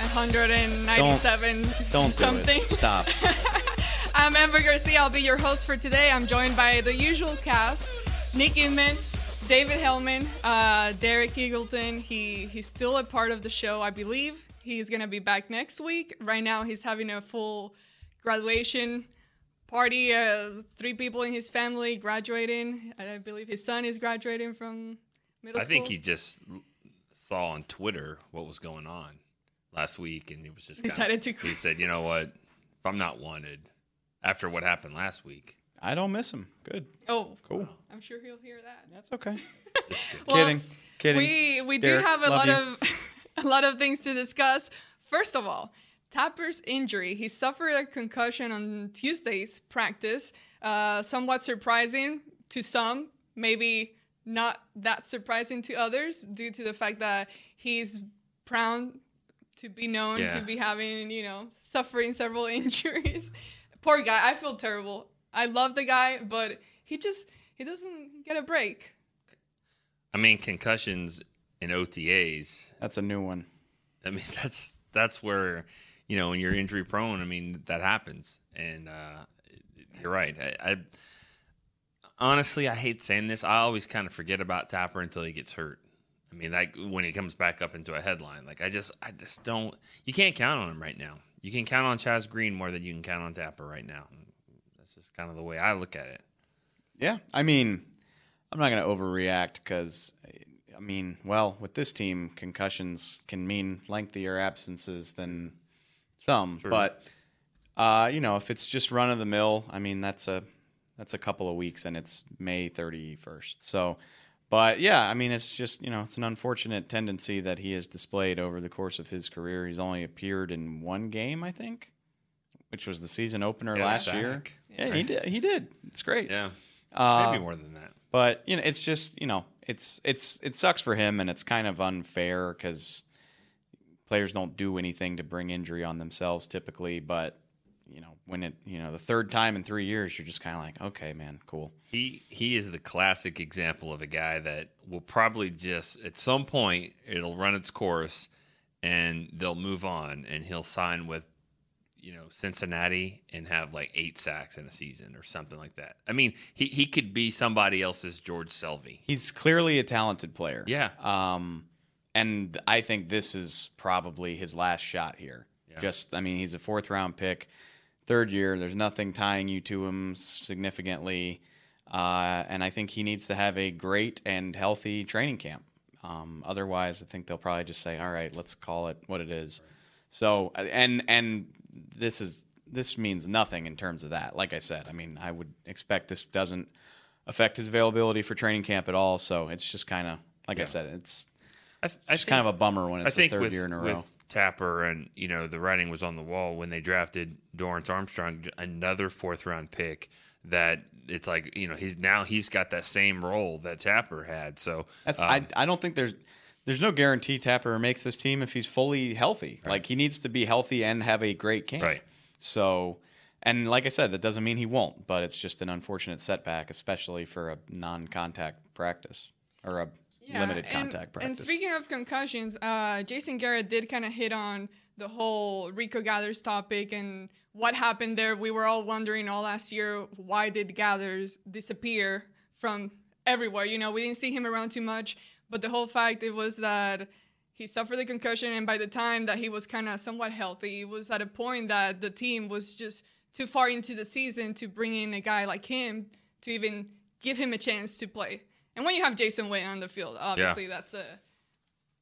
197 Don't something. do it. Stop. I'm Amber Garcia. I'll be your host for today. I'm joined by the usual cast: Nick Eatman, David Helman, uh, Derek Eagleton. He he's still a part of the show, I believe. He's gonna be back next week. Right now, he's having a full graduation party. Uh, three people in his family graduating. I believe his son is graduating from middle I school. I think he just saw on Twitter what was going on last week, and he was just kinda- Decided to He said, "You know what? If I'm not wanted after what happened last week, I don't miss him. Good. Oh, Cool. I'm sure he'll hear that. That's okay. just kidding. Well, kidding. Kidding. We we Derek, do have a lot you. of a lot of things to discuss. First of all, Tapper's injury. He suffered a concussion on Tuesday's practice. Uh, somewhat surprising to some, maybe not that surprising to others, due to the fact that he's proud to be known Yeah. to be having, you know, suffering several injuries. Poor guy. I feel terrible. I love the guy, but he just he doesn't get a break. I mean, concussions and OTAs. That's a new one. I mean, that's that's where you know when you're injury prone. I mean, that happens, and uh, you're right. I, I honestly, I hate saying this. I always kind of forget about Tapper until he gets hurt. I mean, like when he comes back up into a headline, like I just, I just don't. You can't count on him right now. You can count on Chaz Green more than you can count on Tapper right now. That's just kind of the way I look at it. Yeah. I mean, I'm not going to overreact because, I mean, well, with this team, concussions can mean lengthier absences than some. But, uh, you know, if it's just run of the mill, I mean, that's a that's a couple of weeks and it's May 31st. So, but yeah, I mean, it's just, you know, it's an unfortunate tendency that he has displayed over the course of his career. He's only appeared in one game, I think, which was the season opener Yeah, last year. Yeah, he did. He did. It's great. Yeah, Uh, maybe more than that. but you know, it's just you know, it's it's it sucks for him, and it's kind of unfair because players don't do anything to bring injury on themselves typically. But you know, when it you know the third time in three years, you're just kind of like, okay, man, cool. He he is the classic example of a guy that will probably just at some point it'll run its course and they'll move on and he'll sign with you know Cincinnati and have like eight sacks in a season or something like that. I mean, he he could be somebody else's George Selvie. He's clearly a talented player. Yeah. Um, and I think this is probably his last shot here. Just, I mean, he's a fourth round pick, third year. There's nothing tying you to him significantly. Uh, and I think he needs to have a great and healthy training camp. Um, otherwise, I think they'll probably just say, "All right, let's call it what it is." So, and and this is this means nothing in terms of that. Like I said, I mean, I would expect this doesn't affect his availability for training camp at all. So it's just kind of like I said, it's I, th- I it's kind of a bummer when it's I the third with, year in a row. Tapper and you know the writing was on the wall when they drafted Dorance Armstrong, another fourth round pick. That it's like you know he's now he's got that same role that Tapper had. So That's um, I, I don't think there's there's no guarantee Tapper makes this team if he's fully healthy. Like he needs to be healthy and have a great camp. Right. So and like I said, that doesn't mean he won't, but it's just an unfortunate setback, especially for a non-contact practice or a limited and, contact practice. And speaking of concussions, uh, Jason Garrett did kind of hit on the whole Rico Gathers topic and what happened there. We were all wondering all last year why did Gathers disappear from everywhere? You know, we didn't see him around too much, but the whole fact it was that he suffered a concussion, and by the time that he was kind of somewhat healthy, he was at a point that the team was just too far into the season to bring in a guy like him to even give him a chance to play. And when you have Jason Witten on the field, obviously that's a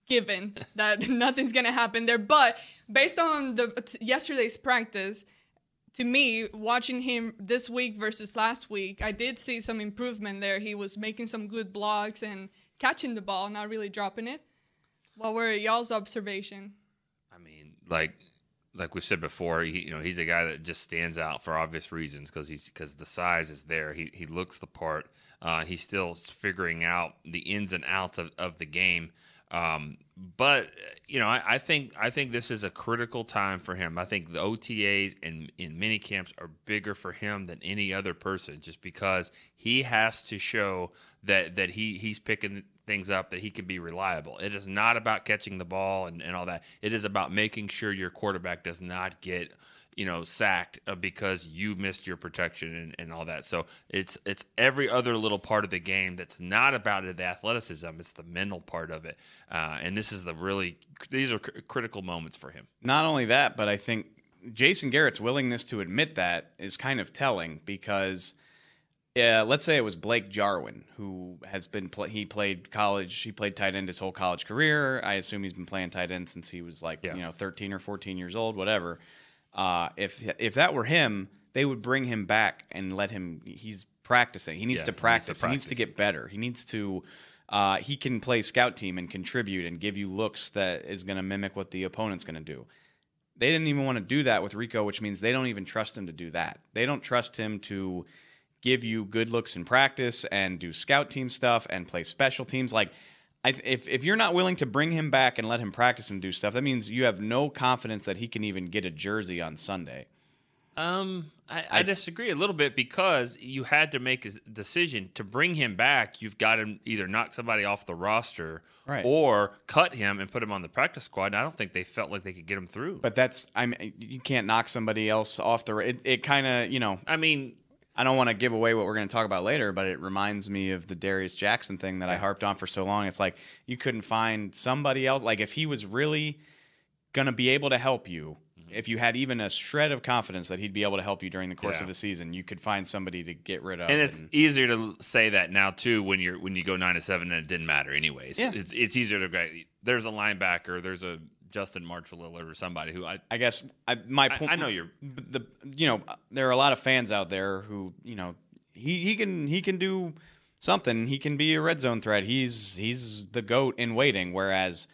given that nothing's gonna happen there. But based on the t- yesterday's practice, to me, watching him this week versus last week, I did see some improvement there. He was making some good blocks and catching the ball, not really dropping it. What were y'all's observation? I mean, like like we said before, he, you know, he's a guy that just stands out for obvious reasons because he's because the size is there. He he looks the part. Uh, he's still figuring out the ins and outs of, of the game. Um, but you know, I, I think I think this is a critical time for him. I think the OTAs and in mini camps are bigger for him than any other person, just because he has to show that that he he's picking things up that he can be reliable. It is not about catching the ball and, and all that. It is about making sure your quarterback does not get you know sacked uh, because you missed your protection and, and all that. So it's it's every other little part of the game that's not about the athleticism. It's the mental part of it, uh, and this is the really these are cr- critical moments for him. Not only that, but I think Jason Garrett's willingness to admit that is kind of telling because. Uh, let's say it was Blake Jarwin, who has been he played college, he played tight end his whole college career. I assume he's been playing tight end since he was like Yeah. you know 13 or 14 years old, whatever. Uh, if if that were him, they would bring him back and let him. He's practicing. He needs Yeah, to he needs to practice. He needs to get better. He needs to. Uh, he can play scout team and contribute and give you looks that is going to mimic what the opponent's going to do. They didn't even want to do that with Rico, which means they don't even trust him to do that. They don't trust him to give you good looks in practice and do scout team stuff and play special teams. Like, I, if if you're not willing to bring him back and let him practice and do stuff, that means you have no confidence that he can even get a jersey on Sunday. Um, I, I disagree a little bit because you had to make a decision to bring him back. You've got to either knock somebody off the roster Right. or cut him and put him on the practice squad. And I don't think they felt like they could get him through. But that's I mean you can't knock somebody else off the. It, it kind of you know I mean, I don't want to give away what we're going to talk about later, but it reminds me of the Darius Jackson thing that I harped on for so long. It's like you couldn't find somebody else. Like if he was really going to be able to help you, mm-hmm. if you had even a shred of confidence that he'd be able to help you during the course Yeah. of the season, you could find somebody to get rid of. and it's easier to say that now too when you're when you go nine to seven and it didn't matter anyways. Yeah. It's it's easier to go. There's a linebacker. There's a Justin Marshall or somebody who I I guess I, my point. I know you're the you know there are a lot of fans out there who you know he he can he can do something. He can be a red zone threat. He's he's the goat in waiting. Whereas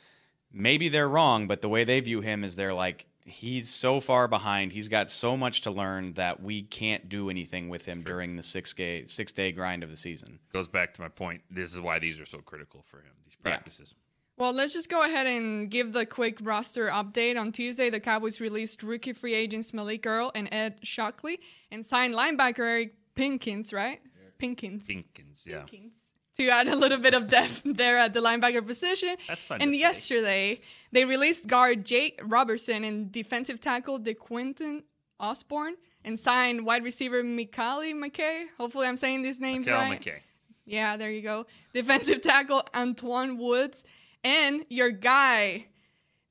maybe they're wrong, but the way they view him is they're like he's so far behind. He's got so much to learn that we can't do anything with him during the six day six day grind of the season. goes back to my point. This is why these are so critical for him. These practices. Well, let's just go ahead and give the quick roster update. On Tuesday, the Cowboys released rookie free agents Malik Earl and Ed Shockley and signed linebacker Eric Pinkins, right? Pinkins. Pinkins, yeah. Pinkins. To add a little bit of depth there at the linebacker position. That's fun And to say. yesterday, they released guard Jake Robertson and defensive tackle DeQuinton Osborne and signed wide receiver Mekale McKay. Hopefully, I'm saying these names Kel right. McKay. Yeah, there you go. Defensive tackle Antwaun Woods and your guy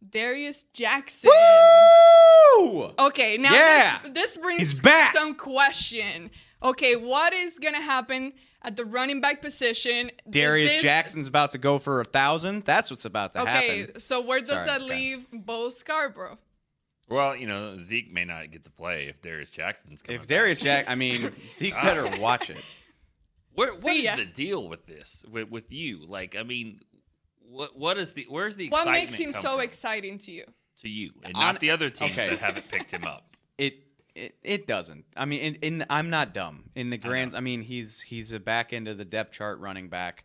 Darius Jackson. Woo! Okay, now Yeah! this, this brings back! some question. Okay, what is gonna happen at the running back position? Darius this- Jackson's about to go for a thousand. That's what's about to Okay, happen. Okay, so where does Sorry, that okay. leave Bo Scarborough? Well, you know, Zeke may not get to play if Darius Jackson's coming. If. Darius Jack, I mean, Zeke better watch it. Where, what See the deal with this with, with you? Like, I mean, what what is the where's the excitement? What makes him come so from exciting to you? to you and On- not the other teams okay. that haven't picked him up? It it, it doesn't. I mean, in, in I'm not dumb. In the grand, I, mean, he's he's a back end of the depth chart running back.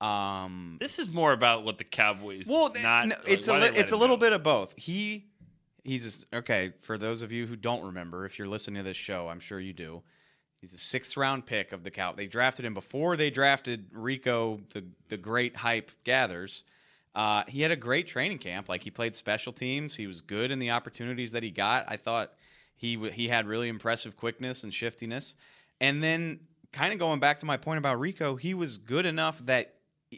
Um, This is more about what the Cowboys. well, not no, like, it's a li- it's a little go. bit of both. He he's just, okay. For those of you who don't remember, if you're listening to this show, I'm sure you do. He's a sixth round pick of the Cow. They drafted him before they drafted Rico, the the great hype gathers. Uh, he had a great training camp. Like he played special teams. He was good in the opportunities that he got. I thought he he had really impressive quickness and shiftiness. And then, kind of going back to my point about Rico, he was good enough that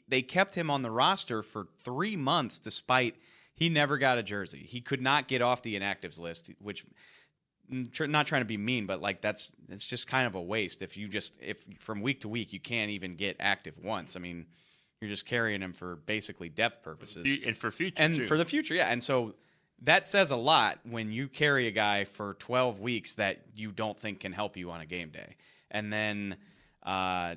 they kept him on the roster for three months, despite he never got a jersey. He could not get off the inactives list, which tr- not trying to be mean, but like that's it's just kind of a waste if you just if from week to week you can't even get active once. I mean, you're just carrying him for basically depth purposes and for future and too. for the future, yeah. And so that says a lot when you carry a guy for 12 weeks that you don't think can help you on a game day. And then uh,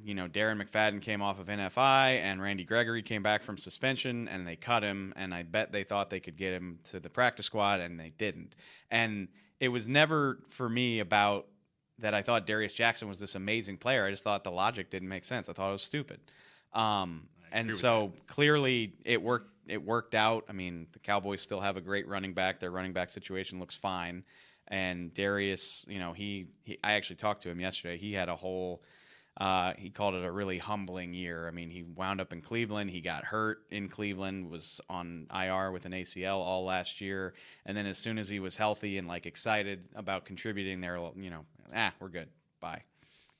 you know, Darren McFadden came off of NFI and Randy Gregory came back from suspension and they cut him. And I bet they thought they could get him to the practice squad and they didn't. And it was never for me about that I thought Darius Jackson was this amazing player. I just thought the logic didn't make sense. I thought it was stupid. Um, and so clearly it worked. It worked out. I mean, the Cowboys still have a great running back. Their running back situation looks fine. And Darius, you know, he, he I actually talked to him yesterday. He had a whole. Uh, he called it a really humbling year. I mean, he wound up in Cleveland. He got hurt in Cleveland, was on IR with an ACL all last year, and then as soon as he was healthy and like excited about contributing, there, you know, ah, we're good, bye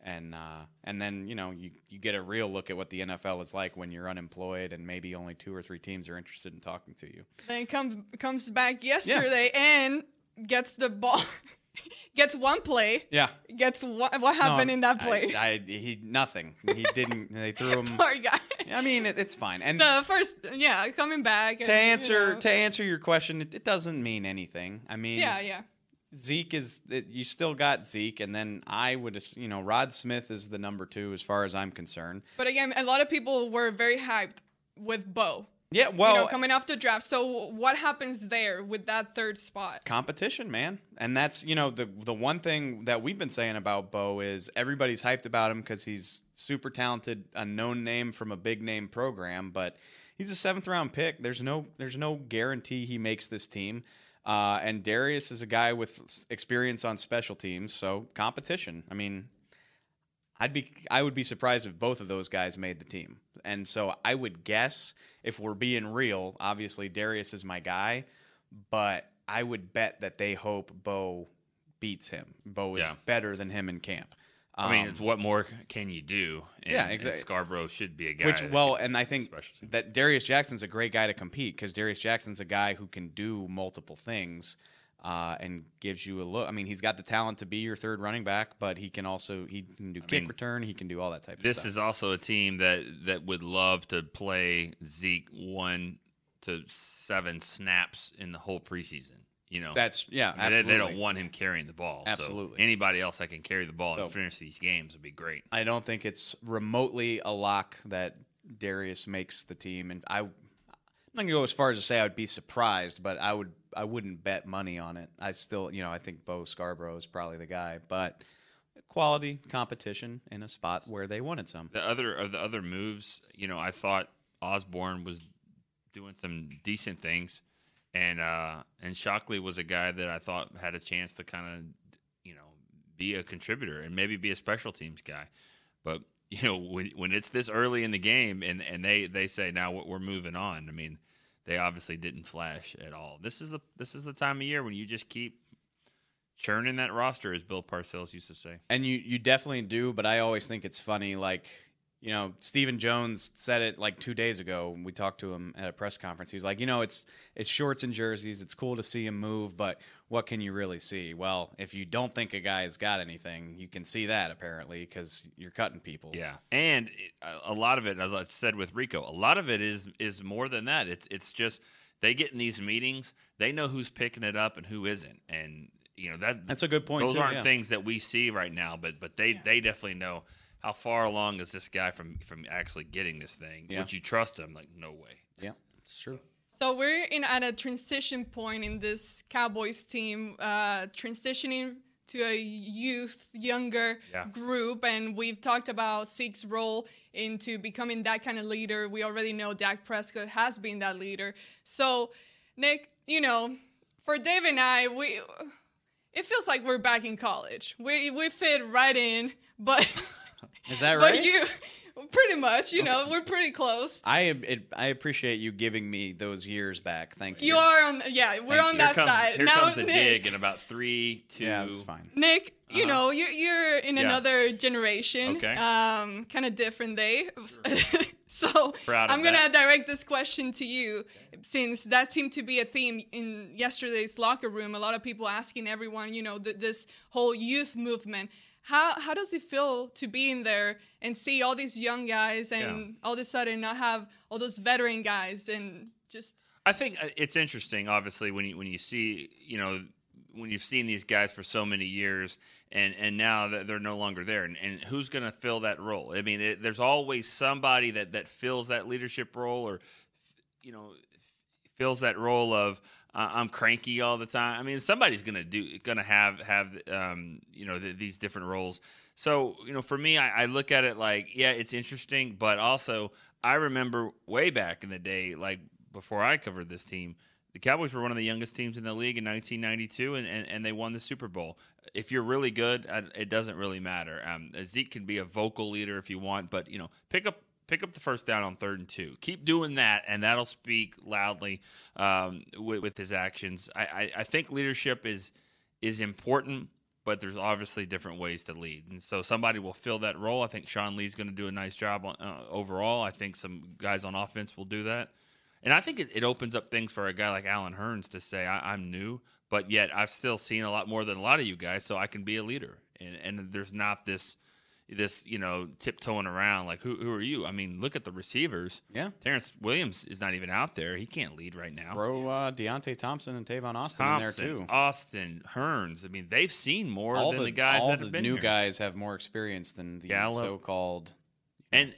and uh, and then you know you, you get a real look at what the NFL is like when you're unemployed and maybe only two or three teams are interested in talking to you. Then comes comes back yesterday and gets the ball, gets one play, Yeah, gets what what happened No, in that play. I, he nothing. He didn't. They threw him. Poor guy. I mean, it, it's fine. And The first, yeah, coming back. to and, you answer know. to answer your question, it, it doesn't mean anything. I mean, yeah, yeah. Zeke is it- you still got Zeke, and then I would you know Rod Smith is the number two as far as I'm concerned. But again, a lot of people were very hyped with Bo. Yeah, well, you know, coming off the draft. So what happens there with that third spot? competition, man. And that's you know the the one thing that we've been saying about Bo is everybody's hyped about him because he's super talented, a known name from a big name program, but he's a seventh round pick. There's no there's no guarantee he makes this team. Uh, and Darius is a guy with experience on special teams, so competition. I mean, I'd be I would be surprised if both of those guys made the team. And so I would guess if we're being real, obviously Darius is my guy, but I would bet that they hope Bo beats him. Bo is Yeah. better than him in camp. I mean, Um, it's what more can you do? And, Yeah, exactly. Scarborough should be a guy. which well, and I think that Darius Jackson's a great guy to compete because Darius Jackson's a guy who can do multiple things. Uh, and gives you a look. I mean, he's got the talent to be your third running back, but he can also he can do kick mean, return. He can do all that type of stuff. This is also a team that that would love to play Zeke one to seven snaps in the whole preseason. You know, That's yeah, I mean, they, absolutely. they don't want him carrying the ball. Absolutely. So anybody else that can carry the ball So- and finish these games would be great. I don't think it's remotely a lock that Darius makes the team, and I, not gonna go as far as to say I would be surprised, but I would I wouldn't bet money on it. I still, you know, I think Bo Scarborough is probably the guy, but quality competition in a spot where they wanted some. The other of the other moves, you know, I thought Osborne was doing some decent things, and uh, and Shockley was a guy that I thought had a chance to kind of, you know, be a contributor and maybe be a special teams guy. But you know, when when it's this early in the game and and they they say now we're moving on. I mean, they obviously didn't flash at all. This is the this is the time of year when you just keep churning that roster, as Bill Parcells used to say. And you you definitely do, but I always think it's funny. Like you know, Stephen Jones said it like two days ago. when We talked to him at a press conference. He's like, you know, it's it's shorts and jerseys. It's cool to see him move, but what can you really see? Well, if you don't think a guy's got anything, you can see that apparently because you're cutting people. Yeah, and it, a- a lot of it, as I said with Rico, a lot of it is is more than that. It's it's just they get in these meetings, they know who's picking it up and who isn't, and you know that That's a good point, Those too, aren't yeah. things that we see right now, but but they they definitely know how far along is this guy from from actually getting this thing. Yeah. Would you trust him? Like no way. yeah, it's true. So we're in at a transition point in this Cowboys team, uh, transitioning to a youth, younger Yeah. group, and we've talked about Zeke's role into becoming that kind of leader. We already know Dak Prescott has been that leader. So, Nick, you know, for Dave and I, we it feels like we're back in college. We we fit right in, but Is that right? but you pretty much, you know, we're pretty close. I it, I appreciate you giving me those years back. Thank you. You are on, yeah. We're Thank on you. that here comes, side Here now. comes a Nick, dig in about three, two. Yeah, that's fine. Nick, you Uh-huh. know, you're you're in Yeah. another generation. Okay. Um, kind of different day. so Proud of I'm gonna that. direct this question to you, since that seemed to be a theme in yesterday's locker room. A lot of people asking everyone, you know, th- this whole youth movement. How how does it feel to be in there and see all these young guys and all of a sudden not have all those veteran guys and just I think uh, it's interesting, obviously, when you when you see, you know, when you've seen these guys for so many years, and and now that they're no longer there, and, and who's going to fill that role? I mean, it, there's always somebody that that fills that leadership role, or you know, fills that role of uh, I'm cranky all the time. I mean, somebody's gonna do gonna have have um, you know th- these different roles. So you know, for me, I, I look at it like yeah, it's interesting, but also I remember way back in the day, like before I covered this team. The Cowboys were one of the youngest teams in the league in 1992, and, and, and they won the Super Bowl. If you're really good, it doesn't really matter. Um, Zeke can be a vocal leader if you want, but you know, pick up pick up the first down on third and two. Keep doing that, and that'll speak loudly um, with, with, his actions. I, I, I, think leadership is is important, but there's obviously different ways to lead, and so somebody will fill that role. I think Sean Lee's going to do a nice job on, uh, overall. I think some guys on offense will do that. And I think it, it, opens up things for a guy like Allen Hurns to say, I, am new, but yet I've still seen a lot more than a lot of you guys, so I can be a leader. And, and there's not this – this, you know, tiptoeing around. Like, who, who are you? I mean, look at the receivers. Yeah. Terrance Williams is not even out there. He can't lead right now. Throw uh, Deonte Thompson and Tavon Austin Thompson, in there, too. Austin, Hurns. I mean, they've seen more all than the, the guys all that the have been new here. guys have more experience than the Gallup. so-called. And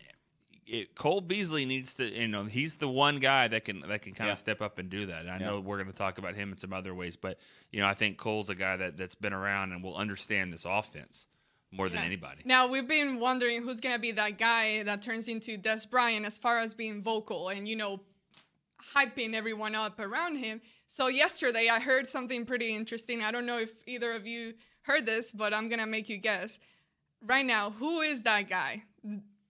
it, Cole Beasley needs to, you know, he's the one guy that can that can kind Yeah. of step up and do that. And I Yeah. know we're going to talk about him in some other ways, but you know, I think Cole's a guy that that's been around and will understand this offense more than Yeah. anybody. Now we've been wondering who's gonna be that guy that turns into Dez Bryant as far as being vocal and you know hyping everyone up around him. So yesterday I heard something pretty interesting. I don't know if either of you heard this, but I'm gonna make you guess. Right now, who is that guy?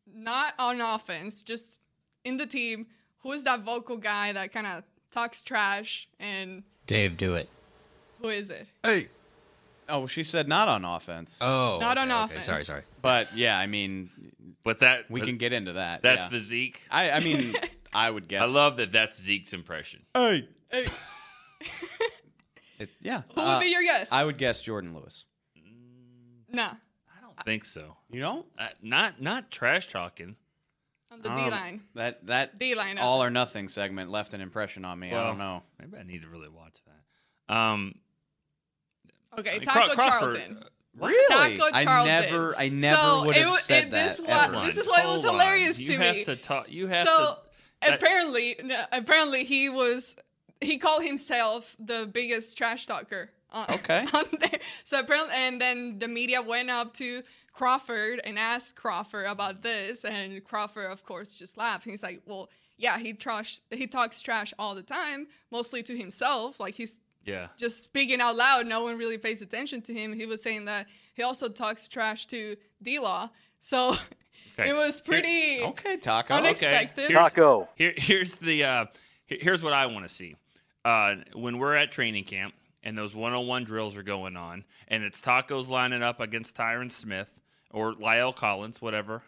Not on offense, just in the team. Who is that vocal guy that kind of talks trash and Dave, do it. who is it? Hey. Oh, she said not on offense. Oh. Not on okay, okay. offense. Sorry, sorry. But yeah, I mean, But that we can get into that. that's yeah. the Zeke. I, I mean, I would guess. I love that. That's Zeke's impression. Hey. Hey, It, yeah. who uh, would be your guess? I would guess Jourdan Lewis. nah, I don't think so. You know? Uh, not not trash talking. on the Um, D line. That that D line. all or nothing segment left an impression on me. I Well, don't know. Maybe I need to really watch that. Um, Okay, Taco Craw- Crawford- Charlton. Uh, really? Taco I Charlton. never I never So would have wa- said it- that. this wa- ever. this is why it was hold on. hilarious you to have me. to talk. You have so to. that- apparently, no, apparently he was he called himself the biggest trash talker. On, Okay. On there. So apparently, and then the media went up to Crawford and asked Crawford about this, and Crawford, of course, just laughed. He's like, "Well, yeah, he trash he talks trash all the time, mostly to himself. Like he's Yeah. just speaking out loud. No one really pays attention to him. He was saying that he also talks trash to D Law. So Okay. it was Here- pretty Okay, Taco. unexpected. Here's- Here, here's the uh, here's what I want to see. Uh, when we're at training camp and those one-on-one drills are going on, and it's tacos lining up against Tyron Smith or La'el Collins, whatever,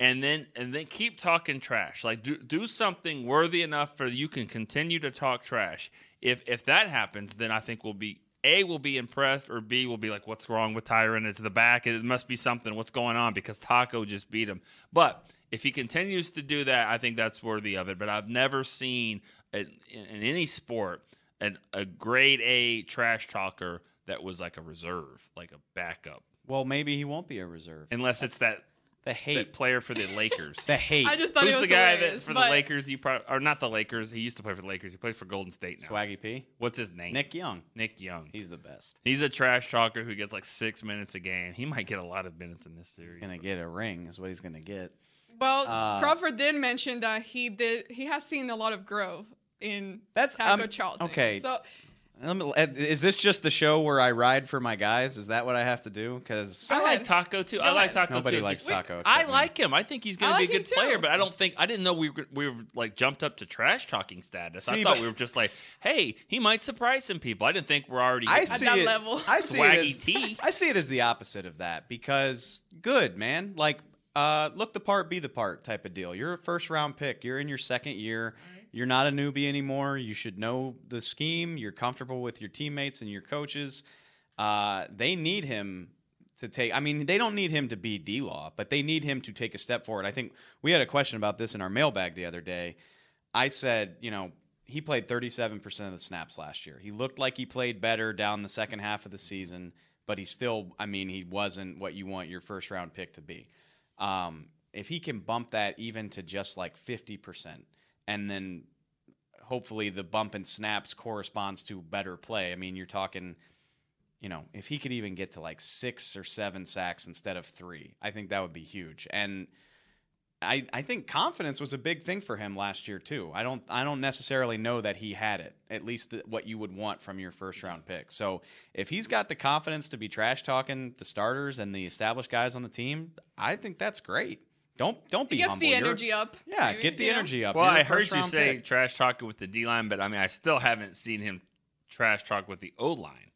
and then and then keep talking trash. Like do do something worthy enough for you can continue to talk trash. If if that happens, then I think we'll be. A will be impressed, or B will be like, "What's wrong with Tyron? It's the back. It must be something. What's going on?" Because Taco just beat him. But if he continues to do that, I think that's worthy of it. But I've never seen in, in any sport an, a grade A trash talker that was like a reserve, like a backup, Well, maybe he won't be a reserve. unless it's that The that hate. player for the Lakers. The hate. I just thought Who's it was the guy that for the but Lakers? You probably or not the Lakers. He used to play for the Lakers. He plays for Golden State now. Swaggy P. What's his name? Nick Young. Nick Young. He's the best. He's a trash talker who gets like six minutes a game. He might get a lot of minutes in this series. He's gonna get a ring. Is what he's gonna get. Well, Uh, Crawford did mention that he did. He has seen a lot of growth in That's- Taco um, Charlton. okay. So Let me- Is this just the show where I ride for my guys? Is that what I have to do? Because I like. Taco too. Go I like ahead. Taco Nobody too. likes Wait, Taco I me. like him. I think he's going I to be a good player, but I don't think I didn't know we were, we were like jumped up to trash talking status. I thought we were just like, hey, he might surprise some people. I didn't think we're already. I getting- see that it. level. I see it Swaggy as, T. I see it as the opposite of that because good man, like uh, look the part, be the part type of deal. You're a first round pick. You're in your second year. You're not a newbie anymore. You should know the scheme. You're comfortable with your teammates and your coaches. Uh, they need him to take. I mean, they don't need him to be D Law, but they need him to take a step forward. I think we had a question about this in our mailbag the other day. I said, you know, he played 37% of the snaps last year. He looked like he played better down the second half of the season, but he still, I mean, he wasn't what you want your first round pick to be. Um, if he can bump that even to just like 50%, and then hopefully the bump in snaps corresponds to better play. I mean, you're talking, you know, if he could even get to like six or seven sacks instead of three, I think that would be huge. And I, I think confidence was a big thing for him last year too. I don't I don't necessarily know that he had it. At least the, what you would want from your first round pick. So if he's got the confidence to be trash talking the starters and the established guys on the team, I think that's great. Don't don't be It gets humble. the You're- energy up. Yeah, maybe, get the you know? energy up. Well, You're a I heard you say pick. trash talking with the D line, but I mean, I still haven't seen him trash talk with the O line.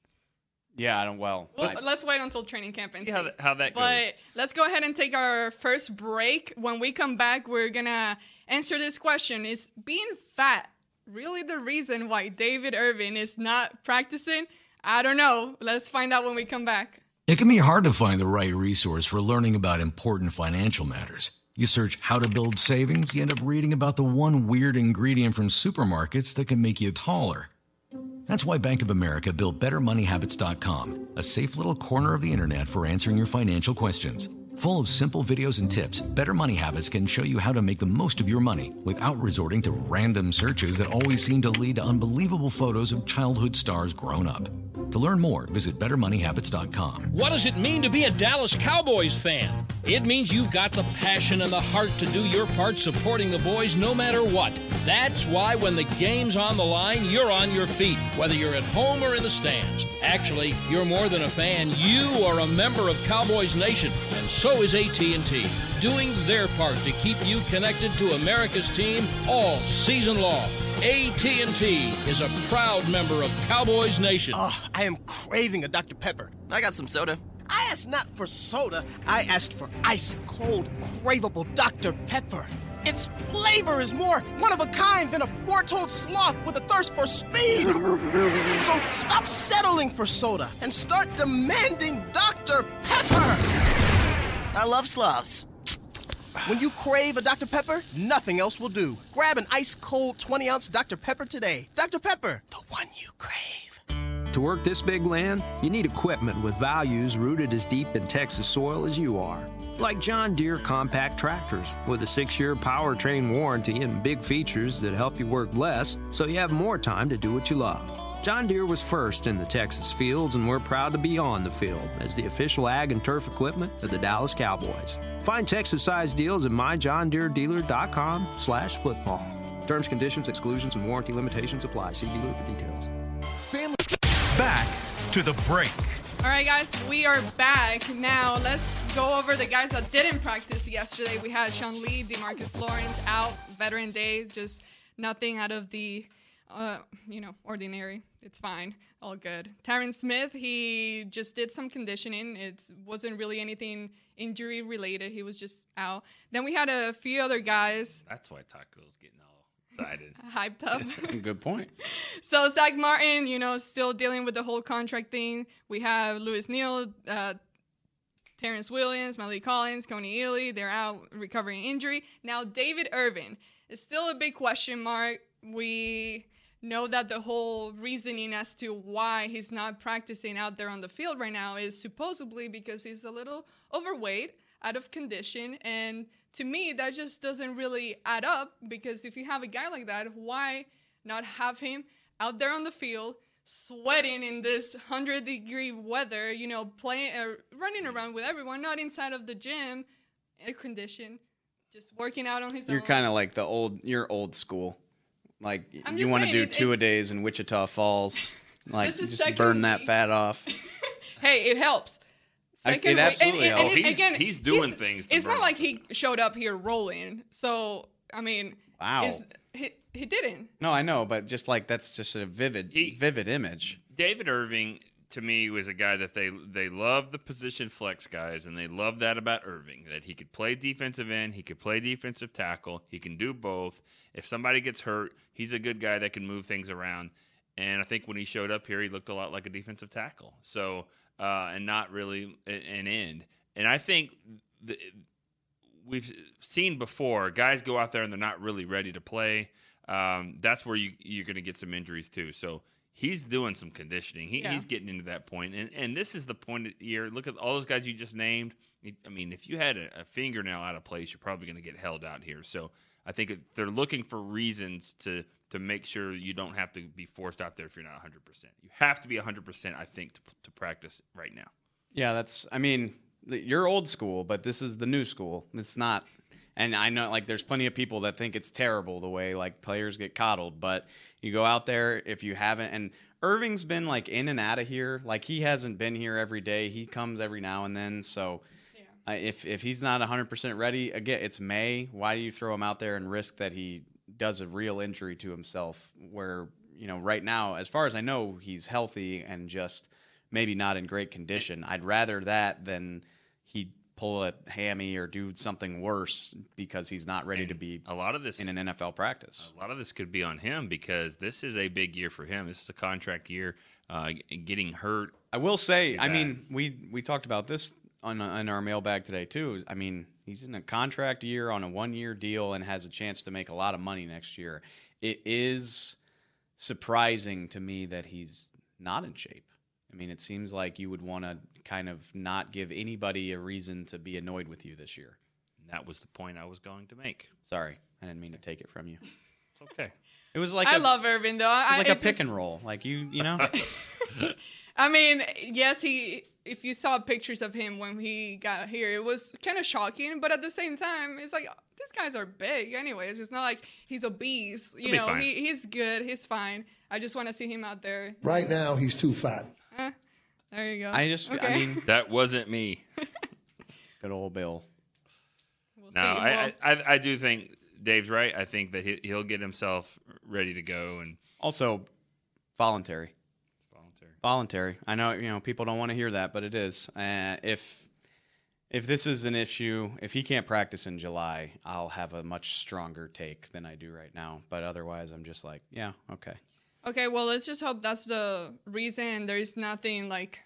Yeah, I don't. Well, Well, I- let's wait until training camp and See see. how that, how that But goes. But let's go ahead and take our first break. When we come back, we're gonna answer this question: Is being fat really the reason why David Irving is not practicing? I don't know. Let's find out when we come back. It can be hard to find the right resource for learning about important financial matters. You search how to build savings, you end up reading about the one weird ingredient from supermarkets that can make you taller. That's why Bank of America built BetterMoneyHabits.com, a safe little corner of the internet for answering your financial questions. Full of simple videos and tips, Better Money Habits can show you how to make the most of your money without resorting to random searches that always seem to lead to unbelievable photos of childhood stars grown up. To learn more, visit BetterMoneyHabits.com. What does it mean to be a Dallas Cowboys fan? It means you've got the passion and the heart to do your part supporting the boys no matter what. That's why when the game's on the line, you're on your feet, whether you're at home or in the stands. Actually, you're more than a fan. You are a member of Cowboys Nation, and so is AT&T, doing their part to keep you connected to America's team all season long. AT&T is a proud member of Cowboys Nation. Oh, I am craving a Dr. Pepper. I got some soda. I asked not for soda, I asked for ice cold, craveable Dr. Pepper. Its flavor is more one of a kind than a four-toed sloth with a thirst for speed. So stop settling for soda and start demanding Dr. Pepper. I love sloths. When you crave a Dr. Pepper, nothing else will do. Grab an ice cold 20 ounce Dr. Pepper today. Dr. Pepper, the one you crave. To work this big land, you need equipment with values rooted as deep in Texas soil as you are. Like John Deere compact tractors with a six year powertrain warranty and big features that help you work less so you have more time to do what you love. John Deere was first in the Texas fields, and we're proud to be on the field as the official ag and turf equipment of the Dallas Cowboys. Find Texas-sized deals at myjohndere.dealer.com slash football. Terms, conditions, exclusions, and warranty limitations apply. See dealer for details. Family. Back to the break. All right, guys, we are back. Now, let's go over the guys that didn't practice yesterday. We had Sean Lee, Demarcus Lawrence out, veteran day, just nothing out of the, uh, you know, ordinary. It's fine, all good. Tyron Smith, he just did some conditioning. It wasn't really anything injury related. He was just out. Then we had a few other guys That's why Taco's getting all excited. hyped up. Good point. So Zack Martin, you know, still dealing with the whole contract thing. We have Lewis Neal, uh, Terrance Williams, Maliek Collins, Kony Ealy. They're out recovering injury. Now David Irving is still a big question mark. We know that the whole reasoning as to why he's not practicing out there on the field right now is supposedly because he's a little overweight, out of condition, and to me that just doesn't really add up because if you have a guy like that, why not have him out there on the field sweating in this 100 degree weather, you know, playing uh, running around with everyone, not inside of the gym, air condition, just working out on his own You're kind of like the old. You're old school. Like I'm you want to do it- two a days in Wichita Falls. Like just burn that fat off. hey, it helps. I- it week- absolutely and, and, helps. and He's- again, he's doing things to It's not like he showed up here rolling. So I mean, Wow. he he didn't. No, I know, but just like that's just a vivid, He- vivid image. David Irving to me was a guy that they they love the position flex guys and they love that about Irving that he could play defensive end, he could play defensive tackle, he can do both. If somebody gets hurt, he's a good guy that can move things around. And I think when he showed up here, he looked a lot like a defensive tackle. So uh, and not really an end. And I think the, we've seen before guys go out there and they're not really ready to play. um, that's where you you're going to get some injuries too. So he's doing some conditioning. He, Yeah. He's getting into that point, and and this is the point of the year. Look at all those guys you just named. I mean, if you had a, a fingernail out of place, you're probably going to get held out here. So I think they're looking for reasons to to make sure you don't have to be forced out there if you're not 100. percent You have to be 100. percent I think to to practice right now. Yeah, that's. I mean, you're old school, but this is the new school. It's not. And I know, like, there's plenty of people that think it's terrible the way like players get coddled. But you go out there if you haven't. And Irving's been like in and out of here. Like he hasn't been here every day. He comes every now and then. So. If if he's not 100% ready, again, it's May. Why do you throw him out there and risk that he does a real injury to himself? Where you know, right now, as far as I know, he's healthy and just maybe not in great condition. I'd rather that than he pull a hammy or do something worse because he's not ready to be a lot of this in an NFL practice. A lot of this could be on him because this is a big year for him. This is a contract year. Uh, getting hurt. I will say, I mean, we we talked about this on on our mailbag today too. I mean, he's in a contract year on a one year deal and has a chance to make a lot of money next year. It is surprising to me that he's not in shape. I mean, it seems like you would want to kind of not give anybody a reason to be annoyed with you this year. That was the point I was going to make. Sorry, I didn't mean to take it from you. It's okay. It was like I a, love Irving though. it was like a it's pick and roll. Like you, you know. I mean, yes, he. If you saw pictures of him when he got here, it was kind of shocking. But at the same time, it's like these guys are big, anyways. It's not like he's obese. You He'll know, fine. he, he's good. He's fine. I just want to see him out there. Right now, he's too fat. Eh, there you go. I just, I mean, That wasn't me. good old Bill. No, I, I I I do think Dave's right. I think that he, he'll get himself ready to go and Also, voluntary. Voluntary. I know you know people don't want to hear that, but it is. Uh, if if this is an issue, if he can't practice in July, I'll have a much stronger take than I do right now. But otherwise, I'm just like, yeah, okay. Okay, well, let's just hope that's the reason. There's nothing like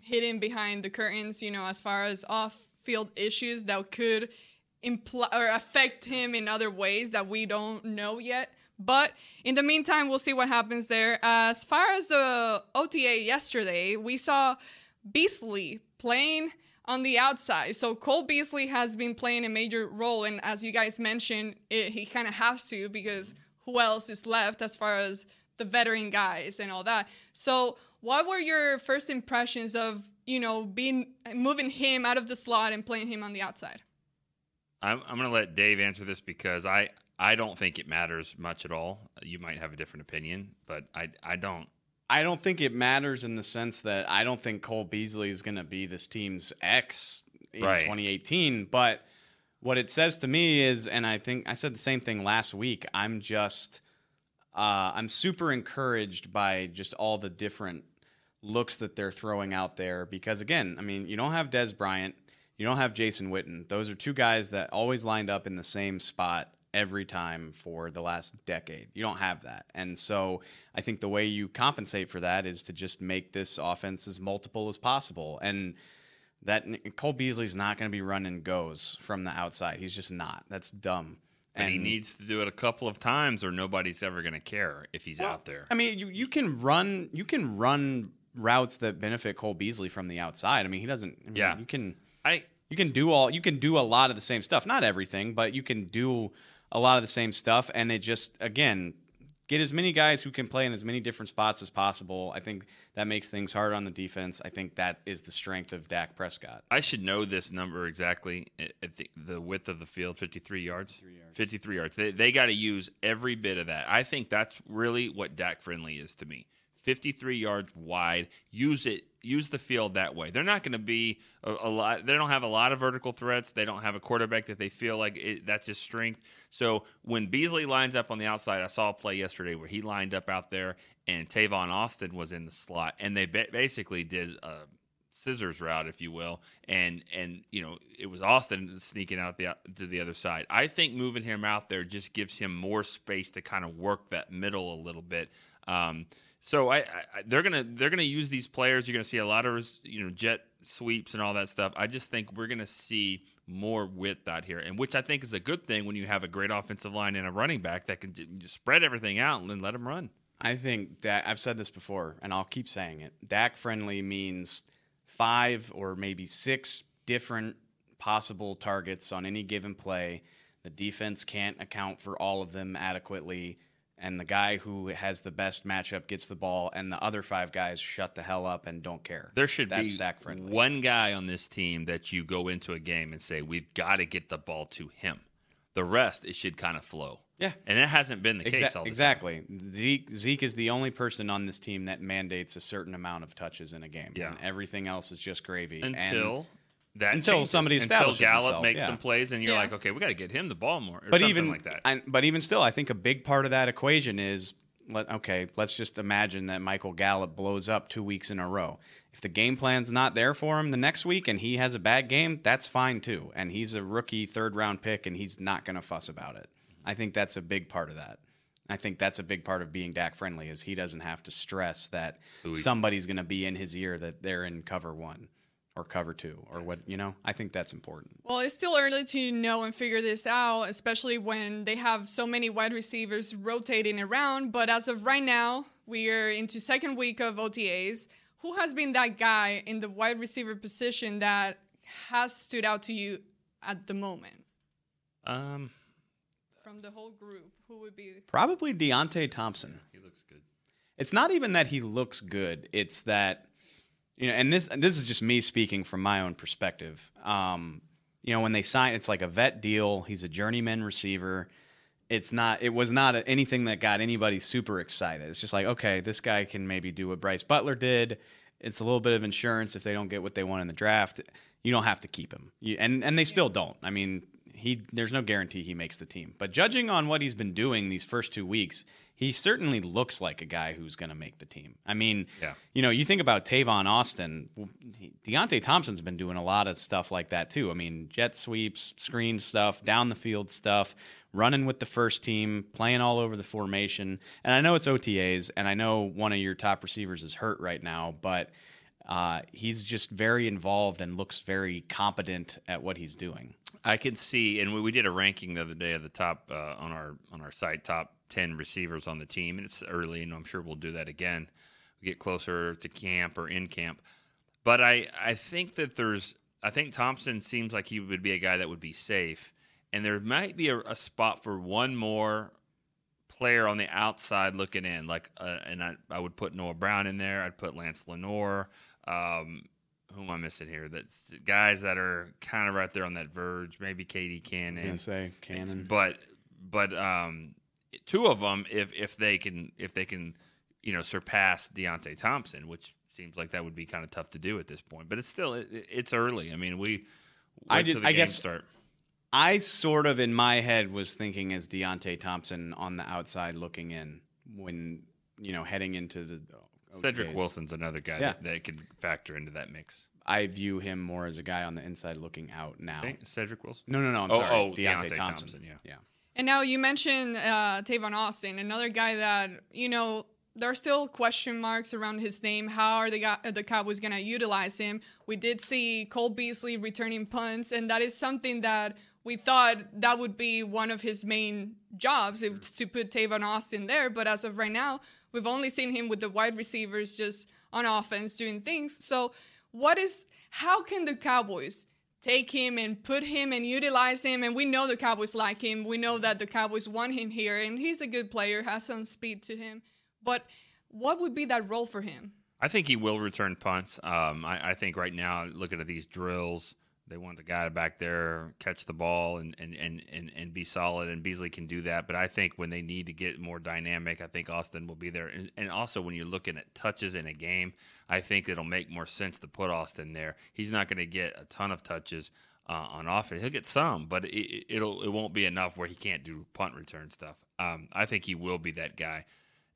hidden behind the curtains, you know, as far as off-field issues that could imply or affect him in other ways that we don't know yet. But in the meantime, we'll see what happens there. As far as the OTA yesterday, we saw Beasley playing on the outside. So Cole Beasley has been playing a major role, and as you guys mentioned, it, he kind of has to because who else is left as far as the veteran guys and all that. So, what were your first impressions of you know being moving him out of the slot and playing him on the outside? I'm I'm going to let Dave answer this because I I don't think it matters much at all. You might have a different opinion, but I I don't. I don't think it matters in the sense that I don't think Cole Beasley is going to be this team's X in Right. 2018. But what it says to me is, and I think I said the same thing last week. I'm just, uh, I'm super encouraged by just all the different looks that they're throwing out there. Because again, I mean, you don't have Dez Bryant, you don't have Jason Witten. Those are two guys that always lined up in the same spot every time for the last decade. You don't have that. And so I think the way you compensate for that is to just make this offense as multiple as possible. And that Cole Beasley's not going to be running goes from the outside. He's just not. That's dumb. And he needs to do it a couple of times, or nobody's ever going to care if he's out there. I mean, you, you can run you can run routes that benefit Cole Beasley from the outside. I mean, he doesn't. I mean, Yeah. you can. I you can do all you can do a lot of the same stuff. Not everything, but you can do a lot of the same stuff. And it just again get as many guys who can play in as many different spots as possible. I think that makes things hard on the defense. I think that is the strength of Dak Prescott. I should know this number exactly. At- At the, the width of the field, 53 yards. 53 yards. They, they got to use every bit of that. I think that's really what Dak friendly is to me. 53 yards wide. Use it. Use the field that way. They're not going to be a, a lot. They don't have a lot of vertical threats. They don't have a quarterback that they feel like it, that's his strength. So when Beasley lines up on the outside, I saw a play yesterday where he lined up out there and Tavon Austin was in the slot, and they ba- basically did a scissors route, if you will, and and you know it was Austin sneaking out the to the other side. I think moving him out there just gives him more space to kind of work that middle a little bit. Um, so I, I they're gonna they're gonna use these players. You're gonna see a lot of you know jet sweeps and all that stuff. I just think we're gonna see more width out here, and which I think is a good thing when you have a great offensive line and a running back that can spread everything out and then let them run. I think that I've said this before, and I'll keep saying it. Dak friendly means five or maybe six different possible targets on any given play. The defense can't account for all of them adequately. And the guy who has the best matchup gets the ball, and the other five guys shut the hell up and don't care. There should That's be Dak friendly. one guy on this team that you go into a game and say, we've got to get the ball to him. The rest, it should kind of flow. Yeah. And that hasn't been the Exa- case all the time. exactly. Zeke Zeke is the only person on this team that mandates a certain amount of touches in a game. Yeah. And everything else is just gravy. And- Until that until changes. somebody until establishes Gallup himself, makes yeah. some plays, and you're Yeah. like, okay, we got to get him the ball more, or but something even like that. I, but even still, I think a big part of that equation is let okay. Let's just imagine that Michael Gallup blows up two weeks in a row. If the game plan's not there for him the next week and he has a bad game, that's fine too. And he's a rookie third round pick, and he's not going to fuss about it. I think that's a big part of that. I think that's a big part of being Dak friendly is he doesn't have to stress that Who he's- somebody's going to be in his ear that they're in cover one or cover two or what you know. I think that's important. Well, it's still early to know and figure this out, especially when they have so many wide receivers rotating around. But as of right now, we are into second week of OTAs. Who has been that guy in the wide receiver position that has stood out to you at the moment um, from the whole group? Who would be? Probably Deonte Thompson. he looks good. It's not even that he looks good. It's that you know, and this this is just me speaking from my own perspective. Um, you know, when they sign, it's like a vet deal. He's a journeyman receiver. It's not. It was not anything that got anybody super excited. It's just like, okay, this guy can maybe do what Brice Butler did. It's a little bit of insurance if they don't get what they want in the draft. You don't have to keep him, you, and and they still don't. I mean, he there's no guarantee he makes the team. But judging on what he's been doing these first two weeks, he certainly looks like a guy who's going to make the team. I mean, Yeah. you know, you think about Tavon Austin, Deonte Thompson's been doing a lot of stuff like that too. I mean, jet sweeps, screen stuff, down the field stuff, running with the first team, playing all over the formation. And I know it's OTAs, and I know one of your top receivers is hurt right now, but uh, he's just very involved and looks very competent at what he's doing. I can see, and we, we did a ranking the other day of the top uh, on our on our site, top ten receivers on the team, and it's early, and I'm sure we'll do that again. We get closer to camp or in camp, but I I think that there's I think Thompson seems like he would be a guy that would be safe, and there might be a, a spot for one more player on the outside looking in, like, uh, and I I would put Noah Brown in there. I'd put Lance Lenoir. Um, who am I missing here? That's guys that are kind of right there on that verge. Maybe KD Cannon. gonna say Cannon. but but um, two of them, if if they can if they can, you know, surpass Deonte Thompson, which seems like that would be kind of tough to do at this point. But it's still it, it's early. I mean, we. I did- I guess- start. I sort of in my head was thinking as Deonte Thompson on the outside looking in when you know heading into the Cedric OTAs. Wilson's another guy Yeah. that, that could factor into that mix. I view him more as a guy on the inside looking out now. Cedric Wilson. No, no, no. I'm Oh, sorry. oh, Deonte, Deonte Thompson. Thompson, yeah. yeah. And now you mentioned uh, Tavon Austin, another guy that you know there are still question marks around his name. How are the Ga- the Cowboys going to utilize him? We did see Cole Beasley returning punts, and that is something that we thought that would be one of his main jobs is to put Tavon Austin there. But as of right now, we've only seen him with the wide receivers just on offense doing things. So, what is how can the Cowboys? take him and put him and utilize him. And we know the Cowboys like him. We know that the Cowboys want him here, and he's a good player, has some speed to him. But what would be that role for him? I think he will return punts. Um, I, I think right now, looking at these drills, they want the guy to back there catch the ball and, and, and, and, and be solid, and Beasley can do that. But I think when they need to get more dynamic, I think Austin will be there. And, and also, when you're looking at touches in a game, I think it'll make more sense to put Austin there. He's not going to get a ton of touches uh, on offense. He'll get some, but it, it'll it won't be enough where he can't do punt return stuff. Um, I think he will be that guy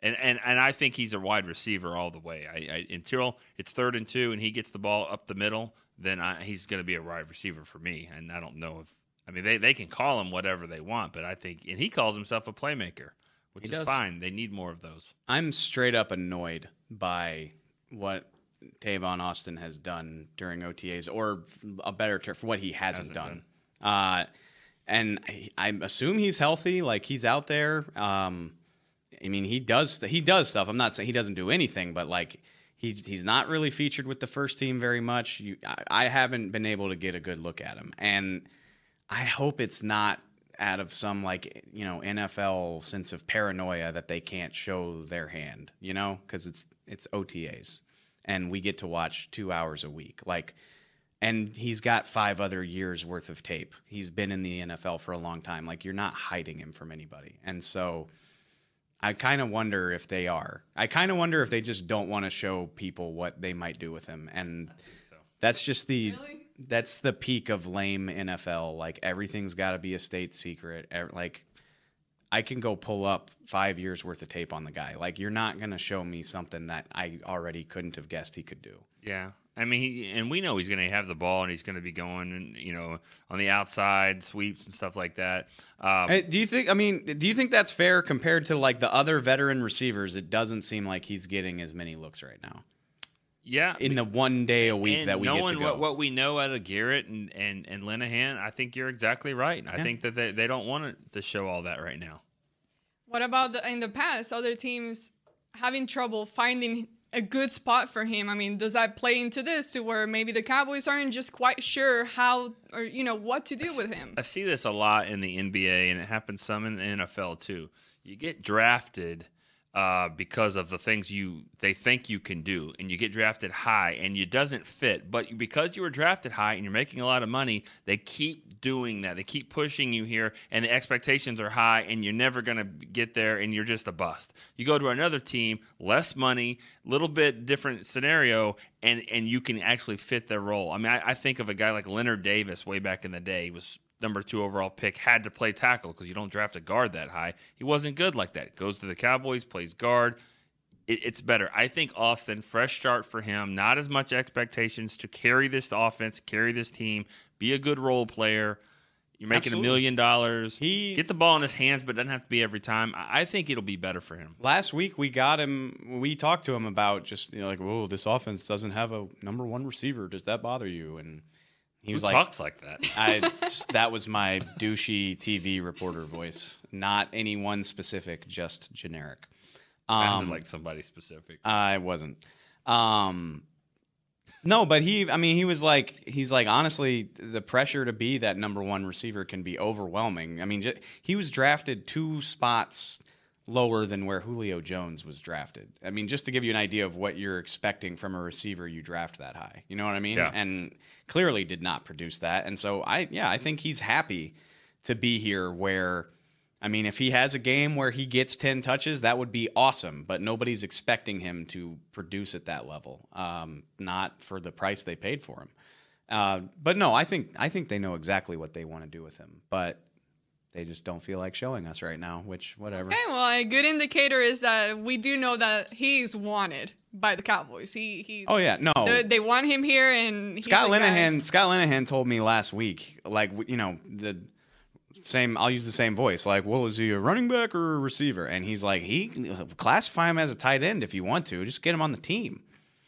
and and and I think he's a wide receiver all the way. I, I until it's third and two and he gets the ball up the middle, then I, he's going to be a wide receiver for me. And I don't know if I mean they they can call him whatever they want, but I think and he calls himself a playmaker, which He is does. fine. They need more of those. I'm straight up annoyed by what Tavon Austin has done during OTAs, or a better term for what he hasn't, Hasn't done. done. Uh, and I, I assume he's healthy. Like he's out there. Um, I mean, he does he does stuff. I'm not saying he doesn't do anything, but like he's he's not really featured with the first team very much. You, I, I haven't been able to get a good look at him, and I hope it's not out of some like you know NFL sense of paranoia that they can't show their hand, you know, because it's it's OTAs, and we get to watch two hours a week, like. And he's got five other years worth of tape. He's been in the NFL for a long time. Like you're not hiding him from anybody. And so I kind of wonder if they are. I kind of wonder if they just don't want to show people what they might do with him. And that's just the Really? that's the peak of lame NFL. Like everything's got to be a state secret. Like I can go pull up five years worth of tape on the guy. Like you're not gonna show me something that I already couldn't have guessed he could do. Yeah. I mean, he, and we know he's going to have the ball and he's going to be going, and you know, on the outside sweeps and stuff like that. Um, Hey, do you think? I mean, do you think that's fair compared to like the other veteran receivers? It doesn't seem like he's getting as many looks right now. yeah, In the one day a week and that we get to go. what, what we know out of Garrett and, and, and Linehan, I think you're exactly right. I Yeah. think that they, they don't want to show all that right now. What about the, in the past? Other teams having trouble finding a good spot for him. I mean, does that play into this to where maybe the Cowboys aren't just quite sure how or you know what to do with him? I see this a lot in the NBA, and it happens some in the NFL too. You get drafted uh, because of the things you they think you can do, and you get drafted high, and it doesn't fit. But because you were drafted high and you're making a lot of money, they keep doing that. They keep pushing you here, and the expectations are high, and you're never going to get there, and you're just a bust. You go to another team, less money, little bit different scenario, and and you can actually fit their role. I mean, I, I think of a guy like Leonard Davis way back in the day. He was number two overall pick, had to play tackle because you don't draft a guard that high. He wasn't good like that. Goes to the Cowboys, plays guard. It, it's better. I think Austin, fresh start for him. Not as much expectations to carry this offense, carry this team, be a good role player. You're making Absolutely. a million dollars. He- get the ball in his hands, but it doesn't have to be every time. I, I think it'll be better for him. Last week we got him. We talked to him about just you know like, whoa, this offense doesn't have a number one receiver. Does that bother you? And he was Who like, talks like that? I, that was my douchey TV reporter voice. Not anyone specific, just generic. Sounded Um, like somebody specific. I wasn't. Um, no, but he. I mean, he was like, he's like, honestly, the pressure to be that number one receiver can be overwhelming. I mean, ju- he was drafted two spots lower than where Julio Jones was drafted. I mean, just to give you an idea of what you're expecting from a receiver you draft that high. You know what I mean? Yeah. And clearly did not produce that. And so I, yeah, I think he's happy to be here where. I mean, if he has a game where he gets 10 touches, that would be awesome, but nobody's expecting him to produce at that level, um, not for the price they paid for him. Uh, but no, I think I think they know exactly what they want to do with him, but they just don't feel like showing us right now, which whatever. Okay, well, a good indicator is that we do know that he's wanted by the Cowboys. He he. Oh yeah, no. They, they want him here, and Scott a guy- Linehan Scott Linehan told me last week, like you know the same. I'll use the same voice. Like, well, is he a running back or a receiver? And he's like, he classify him as a tight end if you want to. Just get him on the team.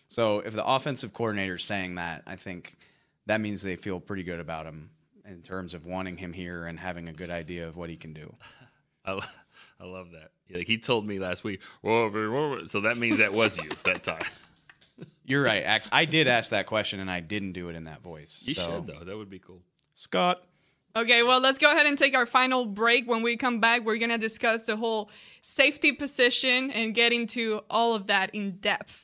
So if the offensive coordinator's saying that, I think that means they feel pretty good about him in terms of wanting him here and having a good idea of what he can do. I, I love that. Like he told me last week. Whoa, whoa, whoa," so that means that was you that time. You're right. Act- I did ask that question and I didn't do it in that voice. You so. should though. That would be cool. Scott. Okay, well, let's go ahead and take our final break. When we come back, we're going to discuss the whole safety position and get into all of that in depth.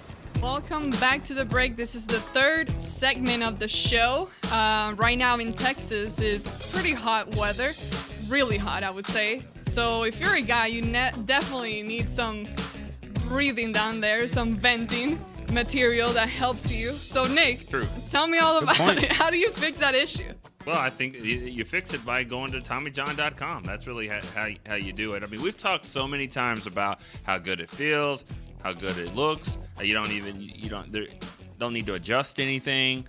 Welcome back to the break. This is the third segment of the show. Uh, right now in Texas, it's pretty hot weather, really hot, I would say. So if you're a guy, you ne- definitely need some breathing down there, some venting material that helps you. So Nick, True. tell me all Good about point. it. How do you fix that issue? Well, I think you, you fix it by going to TommyJohn.com. That's really how, how, how you do it. I mean, we've talked so many times about how good it feels, how good it looks. Uh, you don't even you don't there, don't need to adjust anything.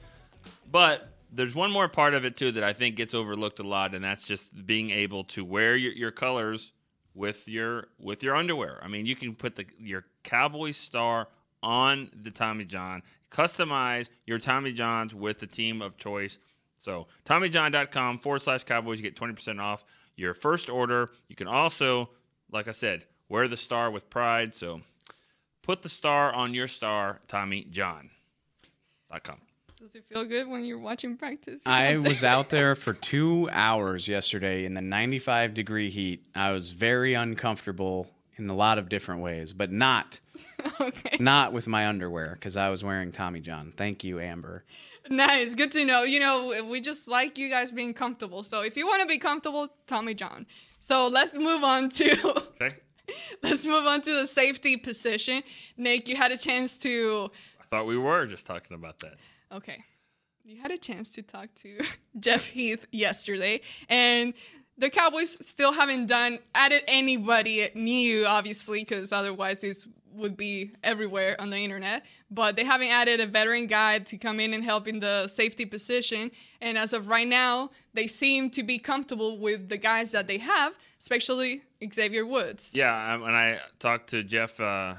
But there's one more part of it too that I think gets overlooked a lot, and that's just being able to wear your, your colors with your with your underwear. I mean, you can put the your Cowboy star on the Tommy John, customize your Tommy Johns with the team of choice. So TommyJohn.com forward slash Cowboys, you get 20% off your first order. You can also, like I said, wear the star with pride. So put the star on your star, TommyJohn.com. Does it feel good when you're watching practice? I was out there for two hours yesterday in the 95 degree heat. I was very uncomfortable in a lot of different ways, but not okay. not with my underwear because I was wearing Tommy John. Thank you, Amber. Nice, good to know. You know, we just like you guys being comfortable. So if you want to be comfortable, Tommy John. So let's move on to Okay. let's move on to the safety position. Nick, you had a chance to I thought we were just talking about that. okay. You had a chance to talk to Jeff Heath yesterday, and the Cowboys still haven't done added anybody new, obviously, because otherwise this would be everywhere on the internet. But they haven't added a veteran guy to come in and help in the safety position. And as of right now, they seem to be comfortable with the guys that they have, especially Xavier Woods. Yeah, when I talked to Jeff uh,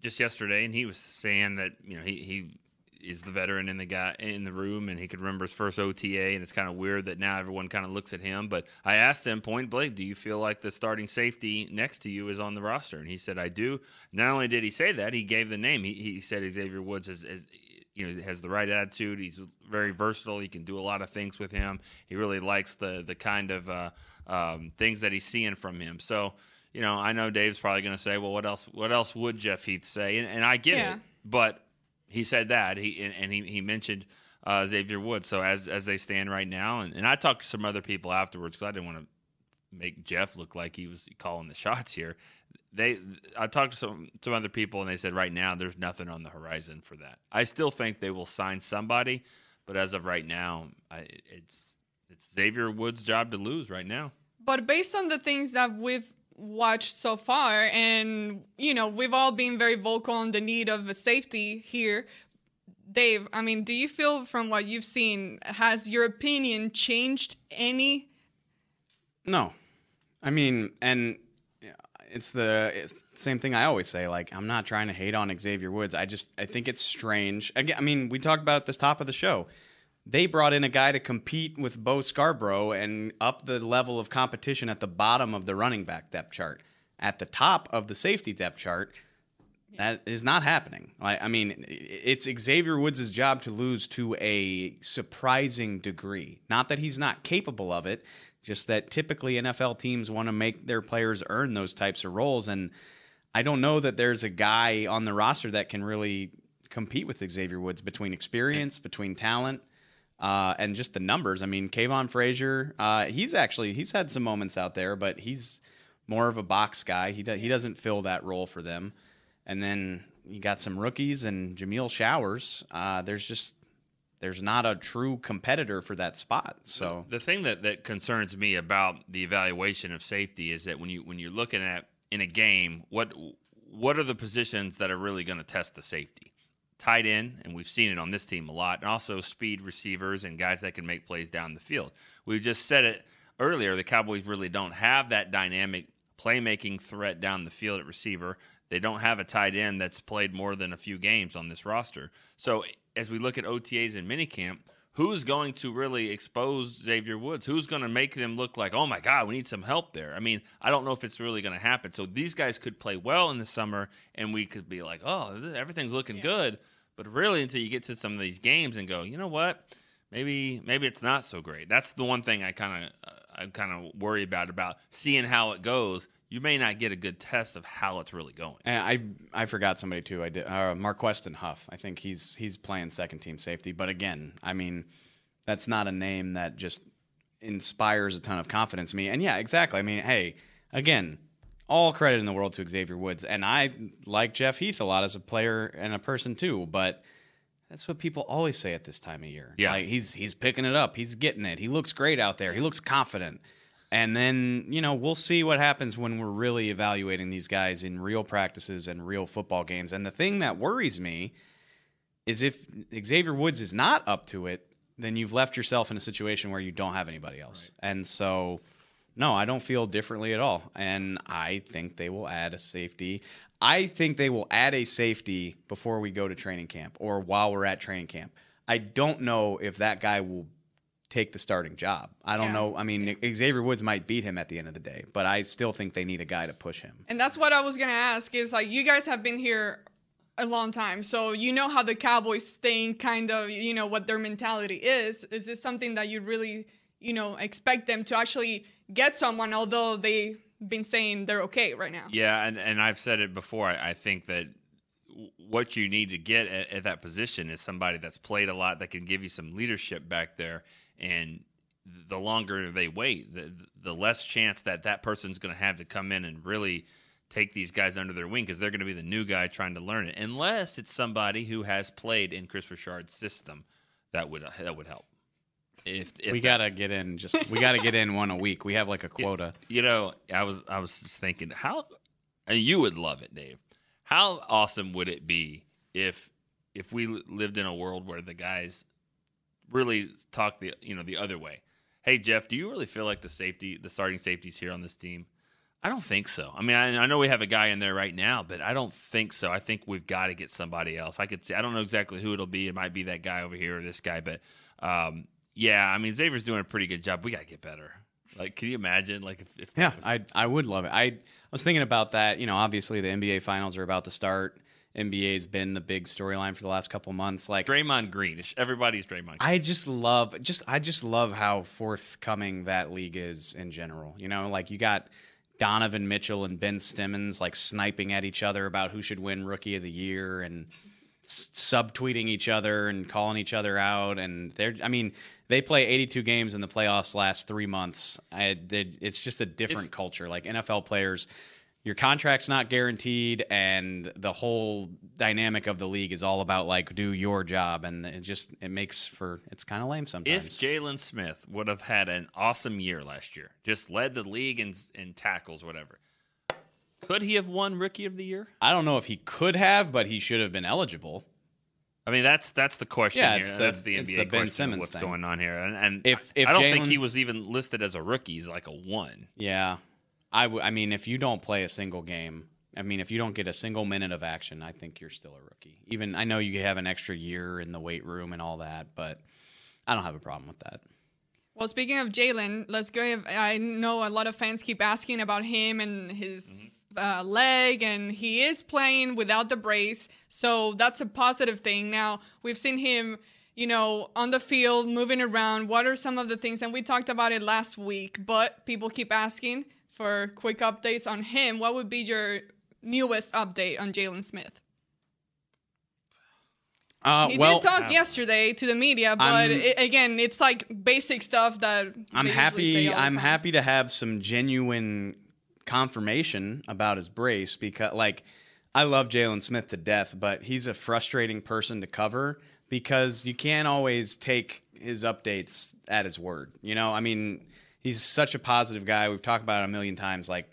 just yesterday, and he was saying that you know he he is the veteran in the guy in the room, and he could remember his first OTA, and it's kind of weird that now everyone kind of looks at him. But I asked him point blank, "Do you feel like the starting safety next to you is on the roster?" And he said, "I do." Not only did he say that, he gave the name. He he said Xavier Woods is. is you know, has the right attitude. He's very versatile. He can do a lot of things with him. He really likes the the kind of uh, um, things that he's seeing from him. So, you know, I know Dave's probably going to say, "Well, what else? What else would Jeff Heath say?" And, and I get Yeah. it, but he said that he and, and he he mentioned uh, Xavier Woods. So as as they stand right now, and, and I talked to some other people afterwards because I didn't want to make Jeff look like he was calling the shots here. They, I talked to some some other people, and they said right now there's nothing on the horizon for that. I still think they will sign somebody, but as of right now, I, it's it's Xavier Woods' job to lose right now. But based on the things that we've watched so far, and you know, we've all been very vocal on the need of a safety here. Dave, I mean, do you feel from what you've seen, has your opinion changed any? No, I mean, and it's the it's same thing I always say. Like, I'm not trying to hate on Xavier Woods. I just I think it's strange. Again, I mean, we talked about it at the top of the show. They brought in a guy to compete with Bo Scarborough and up the level of competition at the bottom of the running back depth chart. At the top of the safety depth chart, That is not happening. I, I mean, it's Xavier Woods' job to lose to a surprising degree. Not that he's not capable of it, just that typically NFL teams want to make their players earn those types of roles. And I don't know that there's a guy on the roster that can really compete with Xavier Woods between experience, between talent. Uh, and just the numbers. I mean, Kavon Frazier, uh, he's actually he's had some moments out there, but he's more of a box guy. He do, he doesn't fill that role for them. And then you got some rookies and Jameill Showers. Uh, there's just there's not a true competitor for that spot. So the thing that, that concerns me about the evaluation of safety is that when you when you're looking at in a game, what what are the positions that are really going to test the safety? Tight end, and we've seen it on this team a lot, and also speed receivers and guys that can make plays down the field. We've just said it earlier. The Cowboys really don't have that dynamic playmaking threat down the field at receiver. They don't have a tight end that's played more than a few games on this roster. So as we look at OTAs and minicamp, who's going to really expose Xavier Woods? Who's going to make them look like, oh my God, we need some help there? I mean, I don't know if it's really going to happen. So these guys could play well in the summer, and we could be like, oh, everything's looking yeah. good. But really, until you get to some of these games and go, you know what? Maybe maybe it's not so great. That's the one thing I kind of uh, I kind of worry about about seeing how it goes you may not get a good test of how it's really going. And I I forgot somebody too. I did uh, Marqueston Huff. I think he's he's playing second team safety. But again, I mean, that's not a name that just inspires a ton of confidence in me. And yeah, exactly. I mean, hey, again, all credit in the world to Xavier Woods, and I like Jeff Heath a lot as a player and a person too. But that's what people always say at this time of year. Yeah, like he's he's picking it up. He's getting it. He looks great out there. He looks confident. And then, you know, we'll see what happens when we're really evaluating these guys in real practices and real football games. And the thing that worries me is if Xavier Woods is not up to it, then you've left yourself in a situation where you don't have anybody else. Right. And so, no, I don't feel differently at all. And I think they will add a safety. I think they will add a safety before we go to training camp or while we're at training camp. I don't know if that guy will take the starting job. I don't yeah. know. I mean, Xavier Woods might beat him at the end of the day, but I still think they need a guy to push him. And that's what I was going to ask is like you guys have been here a long time. So you know how the Cowboys think, kind of, you know, what their mentality is. Is this something that you really, you know, expect them to actually get someone although they've been saying they're okay right now? Yeah, and and I've said it before. I, I think that what you need to get at, at, that position is somebody that's played a lot that can give you some leadership back there and the longer they wait, the the less chance that that person's going to have to come in and really take these guys under their wing because they're going to be the new guy trying to learn it. Unless it's somebody who has played in Kris Richard's system, that would that would help. If, if we gotta get in, just we gotta get in one a week. We have like a quota. You know, I was I was just thinking how, and you would love it, Dave. How awesome would it be if if we lived in a world where the guys really talk the you know the other way. Hey Jeff, do you really feel like the safety, the starting safeties here on this team? I don't think so. I mean, I, I, know we have a guy in there right now, but I don't think so. I think we've got to get somebody else. I could see. I don't know exactly who it'll be. It might be that guy over here or this guy, but um, yeah. I mean, Xavier's doing a pretty good job. We got to get better. Like, can you imagine? Like, if, if yeah, was... I I would love it. I I was thinking about that. You know, obviously the NBA finals are about to start. NBA's been the big storyline for the last couple months. Like Draymond Green, everybody's Draymond. Green. I just love, just I just love how forthcoming that league is in general. You know, like you got Donovan Mitchell and Ben Simmons like sniping at each other about who should win Rookie of the Year and subtweeting each other and calling each other out. And they're, I mean, they play 82 games in the playoffs last three months. I, it's just a different if, culture. Like NFL players your contract's not guaranteed and the whole dynamic of the league is all about like do your job and it just it makes for it's kind of lame sometimes if Jaylon Smith would have had an awesome year last year just led the league in, in tackles whatever could he have won rookie of the year i don't know if he could have but he should have been eligible I mean that's that's the question yeah, here. The, that's the NBA the ben question. Simmons what's thing. going on here? And, and if, if I don't Jaylon, think he was even listed as a rookie. He's like a one. Yeah, I, w- I mean, if you don't play a single game, I mean, if you don't get a single minute of action, I think you're still a rookie. Even I know you have an extra year in the weight room and all that, but I don't have a problem with that. Well, speaking of Jaylon, let's go. I know a lot of fans keep asking about him and his mm-hmm. uh, leg, and he is playing without the brace. So that's a positive thing. Now we've seen him, you know, on the field, moving around. What are some of the things? And we talked about it last week, but people keep asking for quick updates on him. What would be your newest update on Jaylon Smith? Uh, he well, did talk uh, yesterday to the media, but it, again, it's like basic stuff that I'm they usually say happy. I'm happy to have some genuine confirmation about his brace because, like, I love Jaylon Smith to death, but he's a frustrating person to cover because you can't always take his updates at his word. You know, I mean, he's such a positive guy. We've talked about it a million times. Like,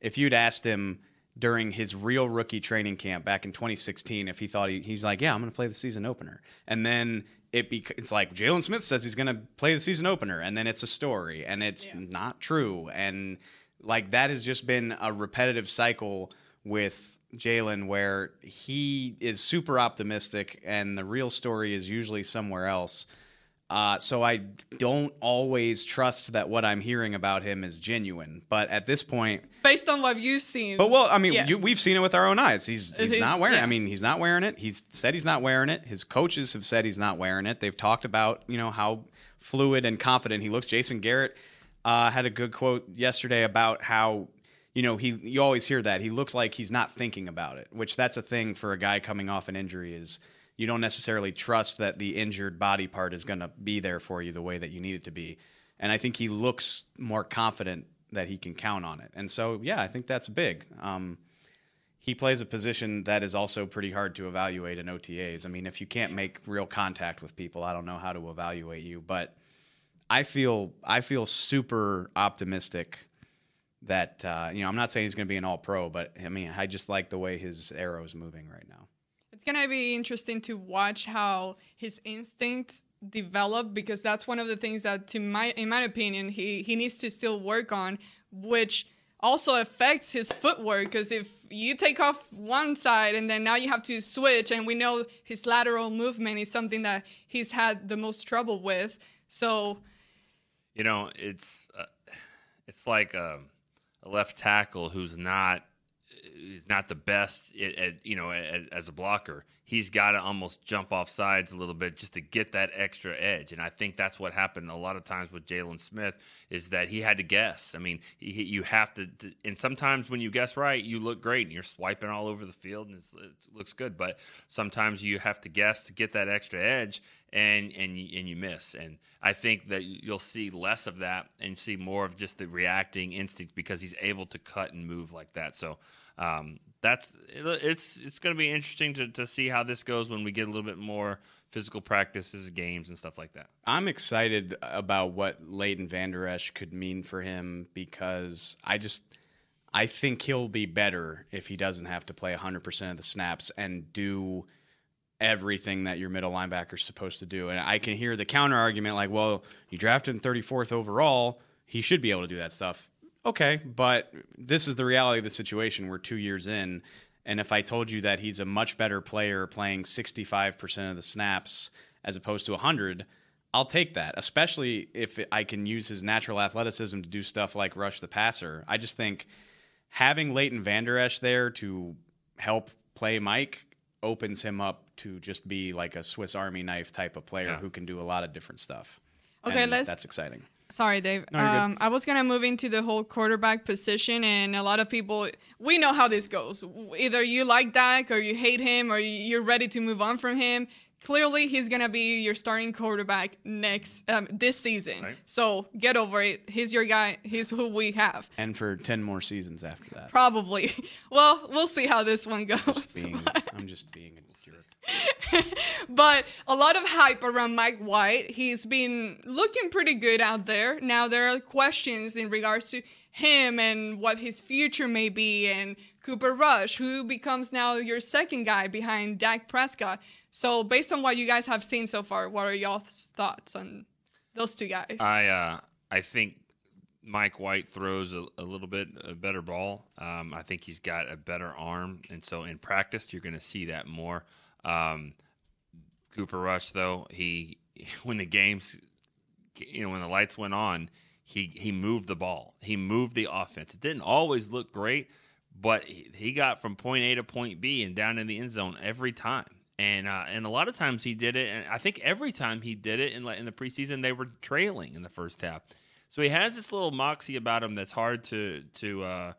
if you'd asked him during his real rookie training camp back in 2016 if he thought he, he's like, yeah, I'm going to play the season opener, and then it bec- it's like Jaylon Smith says he's going to play the season opener, and then it's a story, and it's not true, and like that has just been a repetitive cycle with Jaylon where he is super optimistic, and the real story is usually somewhere else. Uh, so I don't always trust that what I'm hearing about him is genuine. But at this point, based on what you've seen. but well, I mean, yeah. you, we've seen it with our own eyes. He's he's He- not wearing. yeah. I mean, he's not wearing it. He's said he's not wearing it. His coaches have said he's not wearing it. They've talked about you know how fluid and confident he looks. Jason Garrett uh, had a good quote yesterday about how you know he you always hear that he looks like he's not thinking about it, which that's a thing for a guy coming off an injury is. You don't necessarily trust that the injured body part is going to be there for you the way that you need it to be. And I think he looks more confident that he can count on it. And so, yeah, I think that's big. Um, he plays a position that is also pretty hard to evaluate in OTAs. I mean, if you can't make real contact with people, I don't know how to evaluate you. But I feel I feel super optimistic that uh, you know I'm not saying he's going to be an All Pro, but I mean I just like the way his arrow is moving right now. It's gonna be interesting to watch how his instincts develop because that's one of the things that, to my, in my opinion, he he needs to still work on, which also affects his footwork. Because if you take off one side and then now you have to switch, and we know his lateral movement is something that he's had the most trouble with. So You know, it's uh, it's like a, a left tackle who's not is not the best at, at you know at, as a blocker. He's got to almost jump off sides a little bit just to get that extra edge. And I think that's what happened a lot of times with Jaylon Smith is that he had to guess. I mean, he, you have to, to- and sometimes when you guess right, you look great and you're swiping all over the field and it looks good. But sometimes you have to guess to get that extra edge and and and you miss. And I think that you'll see less of that and see more of just the reacting instinct because he's able to cut and move like that. So um, that's it's it's going to be interesting to, to see how this goes when we get a little bit more physical practices, games, and stuff like that. I'm excited about what Leighton Vander Esch could mean for him because I just I think he'll be better if he doesn't have to play 100% of the snaps and do everything that your middle linebacker is supposed to do. And I can hear the counter argument like, well, you drafted him 34th overall, he should be able to do that stuff. Okay, but this is the reality of the situation. We're 2 years in and if I told you that he's a much better player playing 65% of the snaps as opposed to 100, I'll take that, especially if I can use his natural athleticism to do stuff like rush the passer. I just think having Leighton Vander Esch there to help play Mike opens him up to just be like a Swiss Army knife type of player Yeah. who can do a lot of different stuff. Okay, And let's- That's exciting. Sorry, Dave. No, um, I was gonna move into the whole quarterback position, and a lot of people, we know how this goes. Either you like Dak, or you hate him, or you're ready to move on from him. Clearly, he's gonna be your starting quarterback next um, this season. So get over it. He's your guy. He's who we have. And for 10 more seasons after that. Probably. Well, we'll see how this one goes. Just being, I'm just being a jerk. but a lot of hype around Mike White. He's been looking pretty good out there. Now there are questions in regards to him and what his future may be, and Cooper Rush, who becomes now your second guy behind Dak Prescott. So, based on what you guys have seen so far, what are y'all's thoughts on those two guys? I uh, I think Mike White throws a, a little bit a better ball. Um, I think he's got a better arm, and so in practice you're going to see that more. Um, Cooper Rush, though, he when the games, you know, when the lights went on, he he moved the ball. He moved the offense. It didn't always look great, but he, he got from point A to point B and down in the end zone every time. And uh, and a lot of times he did it, and I think every time he did it in in the preseason they were trailing in the first half. So he has this little moxie about him that's hard to to uh,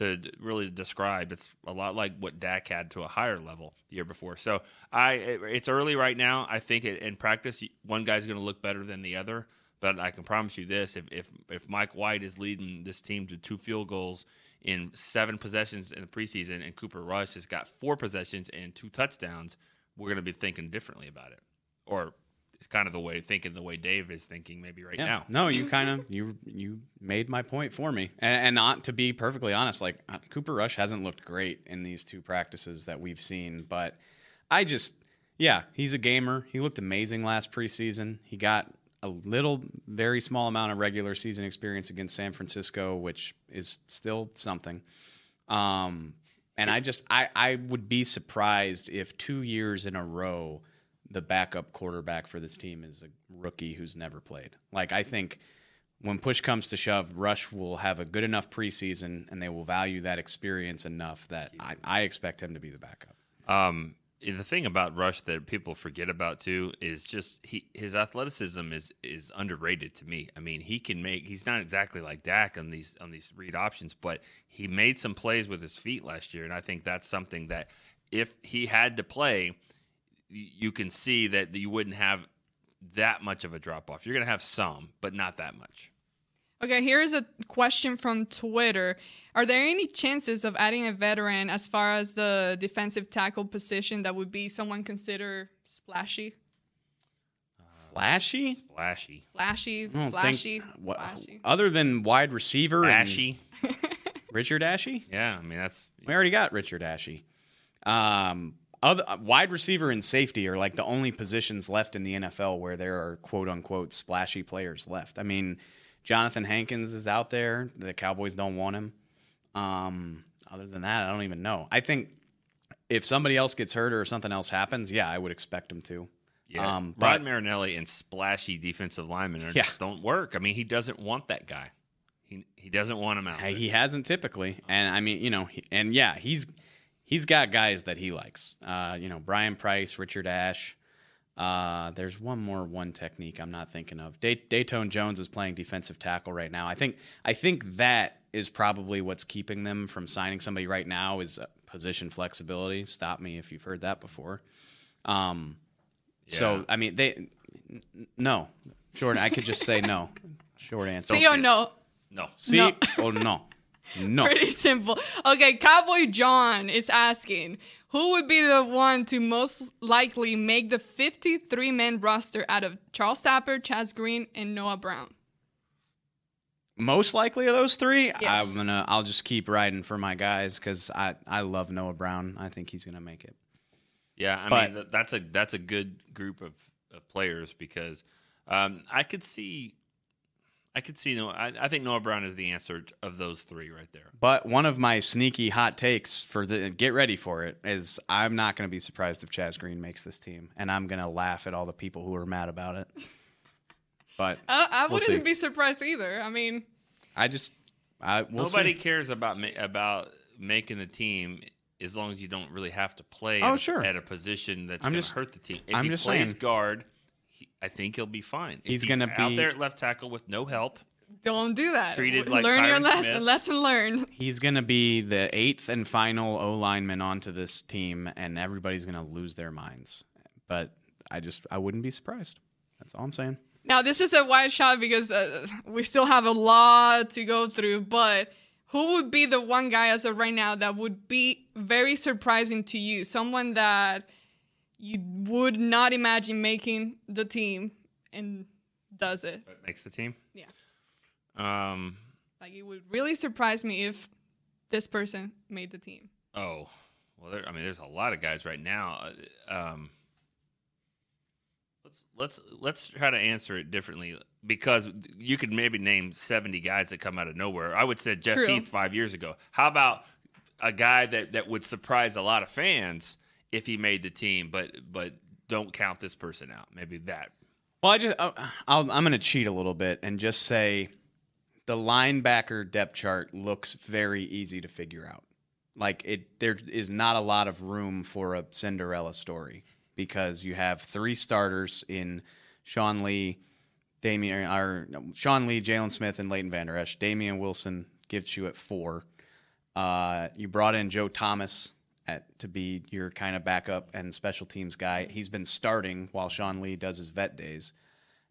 to really describe. It's a lot like what Dak had to a higher level the year before. So I it- it's early right now. I think it, in practice one guy's going to look better than the other. But I can promise you this: if, if if Mike White is leading this team to two field goals in seven possessions in the preseason, and Cooper Rush has got four possessions and two touchdowns, we're going to be thinking differently about it. Or it's kind of the way thinking the way Dave is thinking maybe right Yeah. now. No, you kind of you you made my point for me, and, and not to be perfectly honest, like uh, Cooper Rush hasn't looked great in these two practices that we've seen, but I just yeah, he's a gamer. He looked amazing last preseason. He got a little, very small amount of regular season experience against San Francisco, which is still something. Um, and I just I I would be surprised if two years in a row the backup quarterback for this team is a rookie who's never played. Like I think when push comes to shove, Rush will have a good enough preseason and they will value that experience enough that I, I expect him to be the backup. Um, the thing about Rush that people forget about too is just he his athleticism is is underrated to me. I mean, he can make he's not exactly like Dak on these on these read options, but he made some plays with his feet last year, and I think that's something that if he had to play, y- you can see that you wouldn't have that much of a drop off. You're going to have some, but not that much. Okay, here's a question from Twitter. Are there any chances of adding a veteran as far as the defensive tackle position that would be someone considered splashy? Flashy? Splashy. Flashy, I flashy, think what, flashy. other than wide receiver and Ashy. Richard Ashy? Yeah, I mean that's We already got Richard Ashy. Um, other uh, wide receiver and safety are like the only positions left in the NFL where there are quote unquote splashy players left. I mean, Jonathan Hankins is out there. The Cowboys don't want him. Um, other than that, I don't even know. I think if somebody else gets hurt or something else happens, yeah, I would expect him to. Yeah, Um, Rod Marinelli and splashy defensive linemen Yeah. just don't work. I mean, he doesn't want that guy. He he doesn't want him out. He hasn't typically, and I mean, you know, he, and yeah, he's he's got guys that he likes. Uh, you know, Brian Price, Richard Ash. Uh, there's one more one technique I'm not thinking of. Day, Datone Jones is playing defensive tackle right now. I think I think that is probably what's keeping them from signing somebody right now is uh, position flexibility. Stop me if you've heard that before. Um, Yeah. so I mean, they n- n- no short. I could just say no. Short answer. See or no? No. See No. or no? No. Pretty simple. Okay, Cowboy John is asking who would be the one to most likely make the 53 man roster out of Charles Tapper, Chaz Green, and Noah Brown? most likely of those three Yes. i'm gonna i'll just keep riding for my guys because i i love noah brown i think he's gonna make it Yeah, I But- mean that's a that's a good group of, of players because um, I could see I could see Noah. I, I think Noah Brown is the answer of those three right there. but one of my sneaky hot takes for the get ready for it is i'm not gonna be surprised if chaz green makes this team and i'm gonna laugh at all the people who are mad about it but I, I we'll wouldn't see. be surprised either. I mean, i just i we'll Nobody see. cares about ma- about making the team as long as you don't really have to play Oh, at, a- sure. at a position that's going to hurt the team. If I'm he just plays saying. guard, he, I think he'll be fine. If He's gonna out be- out there at left tackle with no help. don't do that. Treated like Learn your lesson. Smith. Lesson learned. He's going to be the eighth and final O lineman onto this team, and everybody's going to lose their minds. But I just, I wouldn't be surprised. That's all I'm saying. Now, this is a wide shot because uh, we still have a lot to go through, but who would be the one guy as of right now that would be very surprising to you? Someone that you would not imagine making the team and does it. That makes the team. Yeah. Um. Like, it would really surprise me if this person made the team. Oh, well, there, I mean, there's a lot of guys right now. Uh, Um, let's let's let's try to answer it differently because you could maybe name 70 guys that come out of nowhere. I would say Jeff True. Heath five years ago. How about a guy that that would surprise a lot of fans if he made the team, but but don't count this person out. Maybe that. Well, I just, uh, I'll, I'm going to cheat a little bit and just say the linebacker depth chart looks very easy to figure out. like it there is not a lot of room for a Cinderella story because you have three starters in Sean Lee, Damien or no, Sean Lee, Jaylon Smith, and Leighton Vander Esch. Damien Wilson gives you at four. Uh, you brought in Joe Thomas at to be your kind of backup and special teams guy. He's been starting while Sean Lee does his vet days.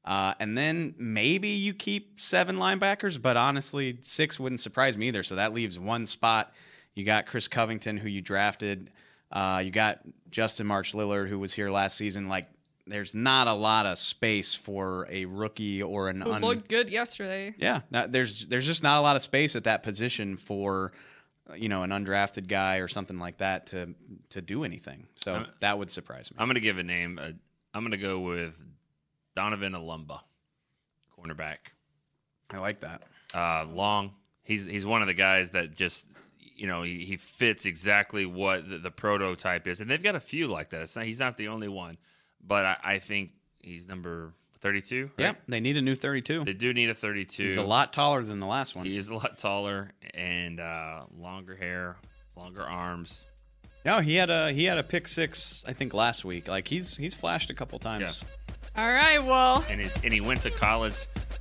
Uh, and then maybe you keep seven linebackers, but honestly, six wouldn't surprise me either. So that leaves one spot. You got Chris Covington, who you drafted. Uh, you got Justin March Lillard, who was here last season. Like, there's not a lot of space for a rookie or an Who un- looked good yesterday. yeah, there's there's just not a lot of space at that position for you know an undrafted guy or something like that to to do anything. So I'm- that would surprise me. I'm going to give a name. Uh, I'm going to go with Donovan Olumba, cornerback. I like that. Uh, long. He's he's one of the guys that just you know he, he fits exactly what the, the prototype is, and they've got a few like that. It's not, he's not the only one, but I, I think he's number 32. Yeah, right? they need a new 32. They do need a 32. He's a lot taller than the last one. He is a lot taller and uh, longer hair, longer arms. No, he had a he had a pick six I think last week. Like he's he's flashed a couple times. All right, well, And his and he went to college.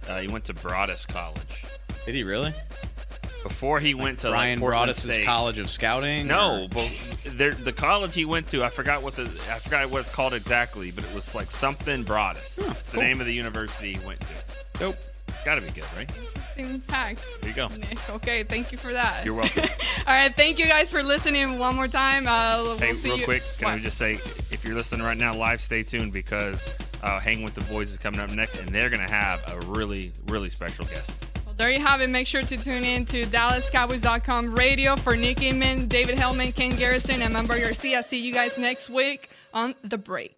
Uh, he went to Broadus College. Did he really? Before he went to Brian like, Broadus's State. College of Scouting. No, or- but there, the college he went to, I forgot what the I forgot what it's called exactly, but it was like something Broadus. it's the name of the university he went to. Nope. Got to be good, right? Interesting fact. There you go. Okay, thank you for that. You're welcome. All right, thank you guys for listening one more time. Uh, we'll Hey, real you. quick, can What? we just say if you're listening right now live, stay tuned because uh, Hang with the Boys is coming up next, and they're gonna have a really, really special guest. Well, there you have it. Make sure to tune in to DallasCowboys.com radio for Nick Eatman, David Helman, Ken Garrison, and Member Garcia. See you guys next week on The Break.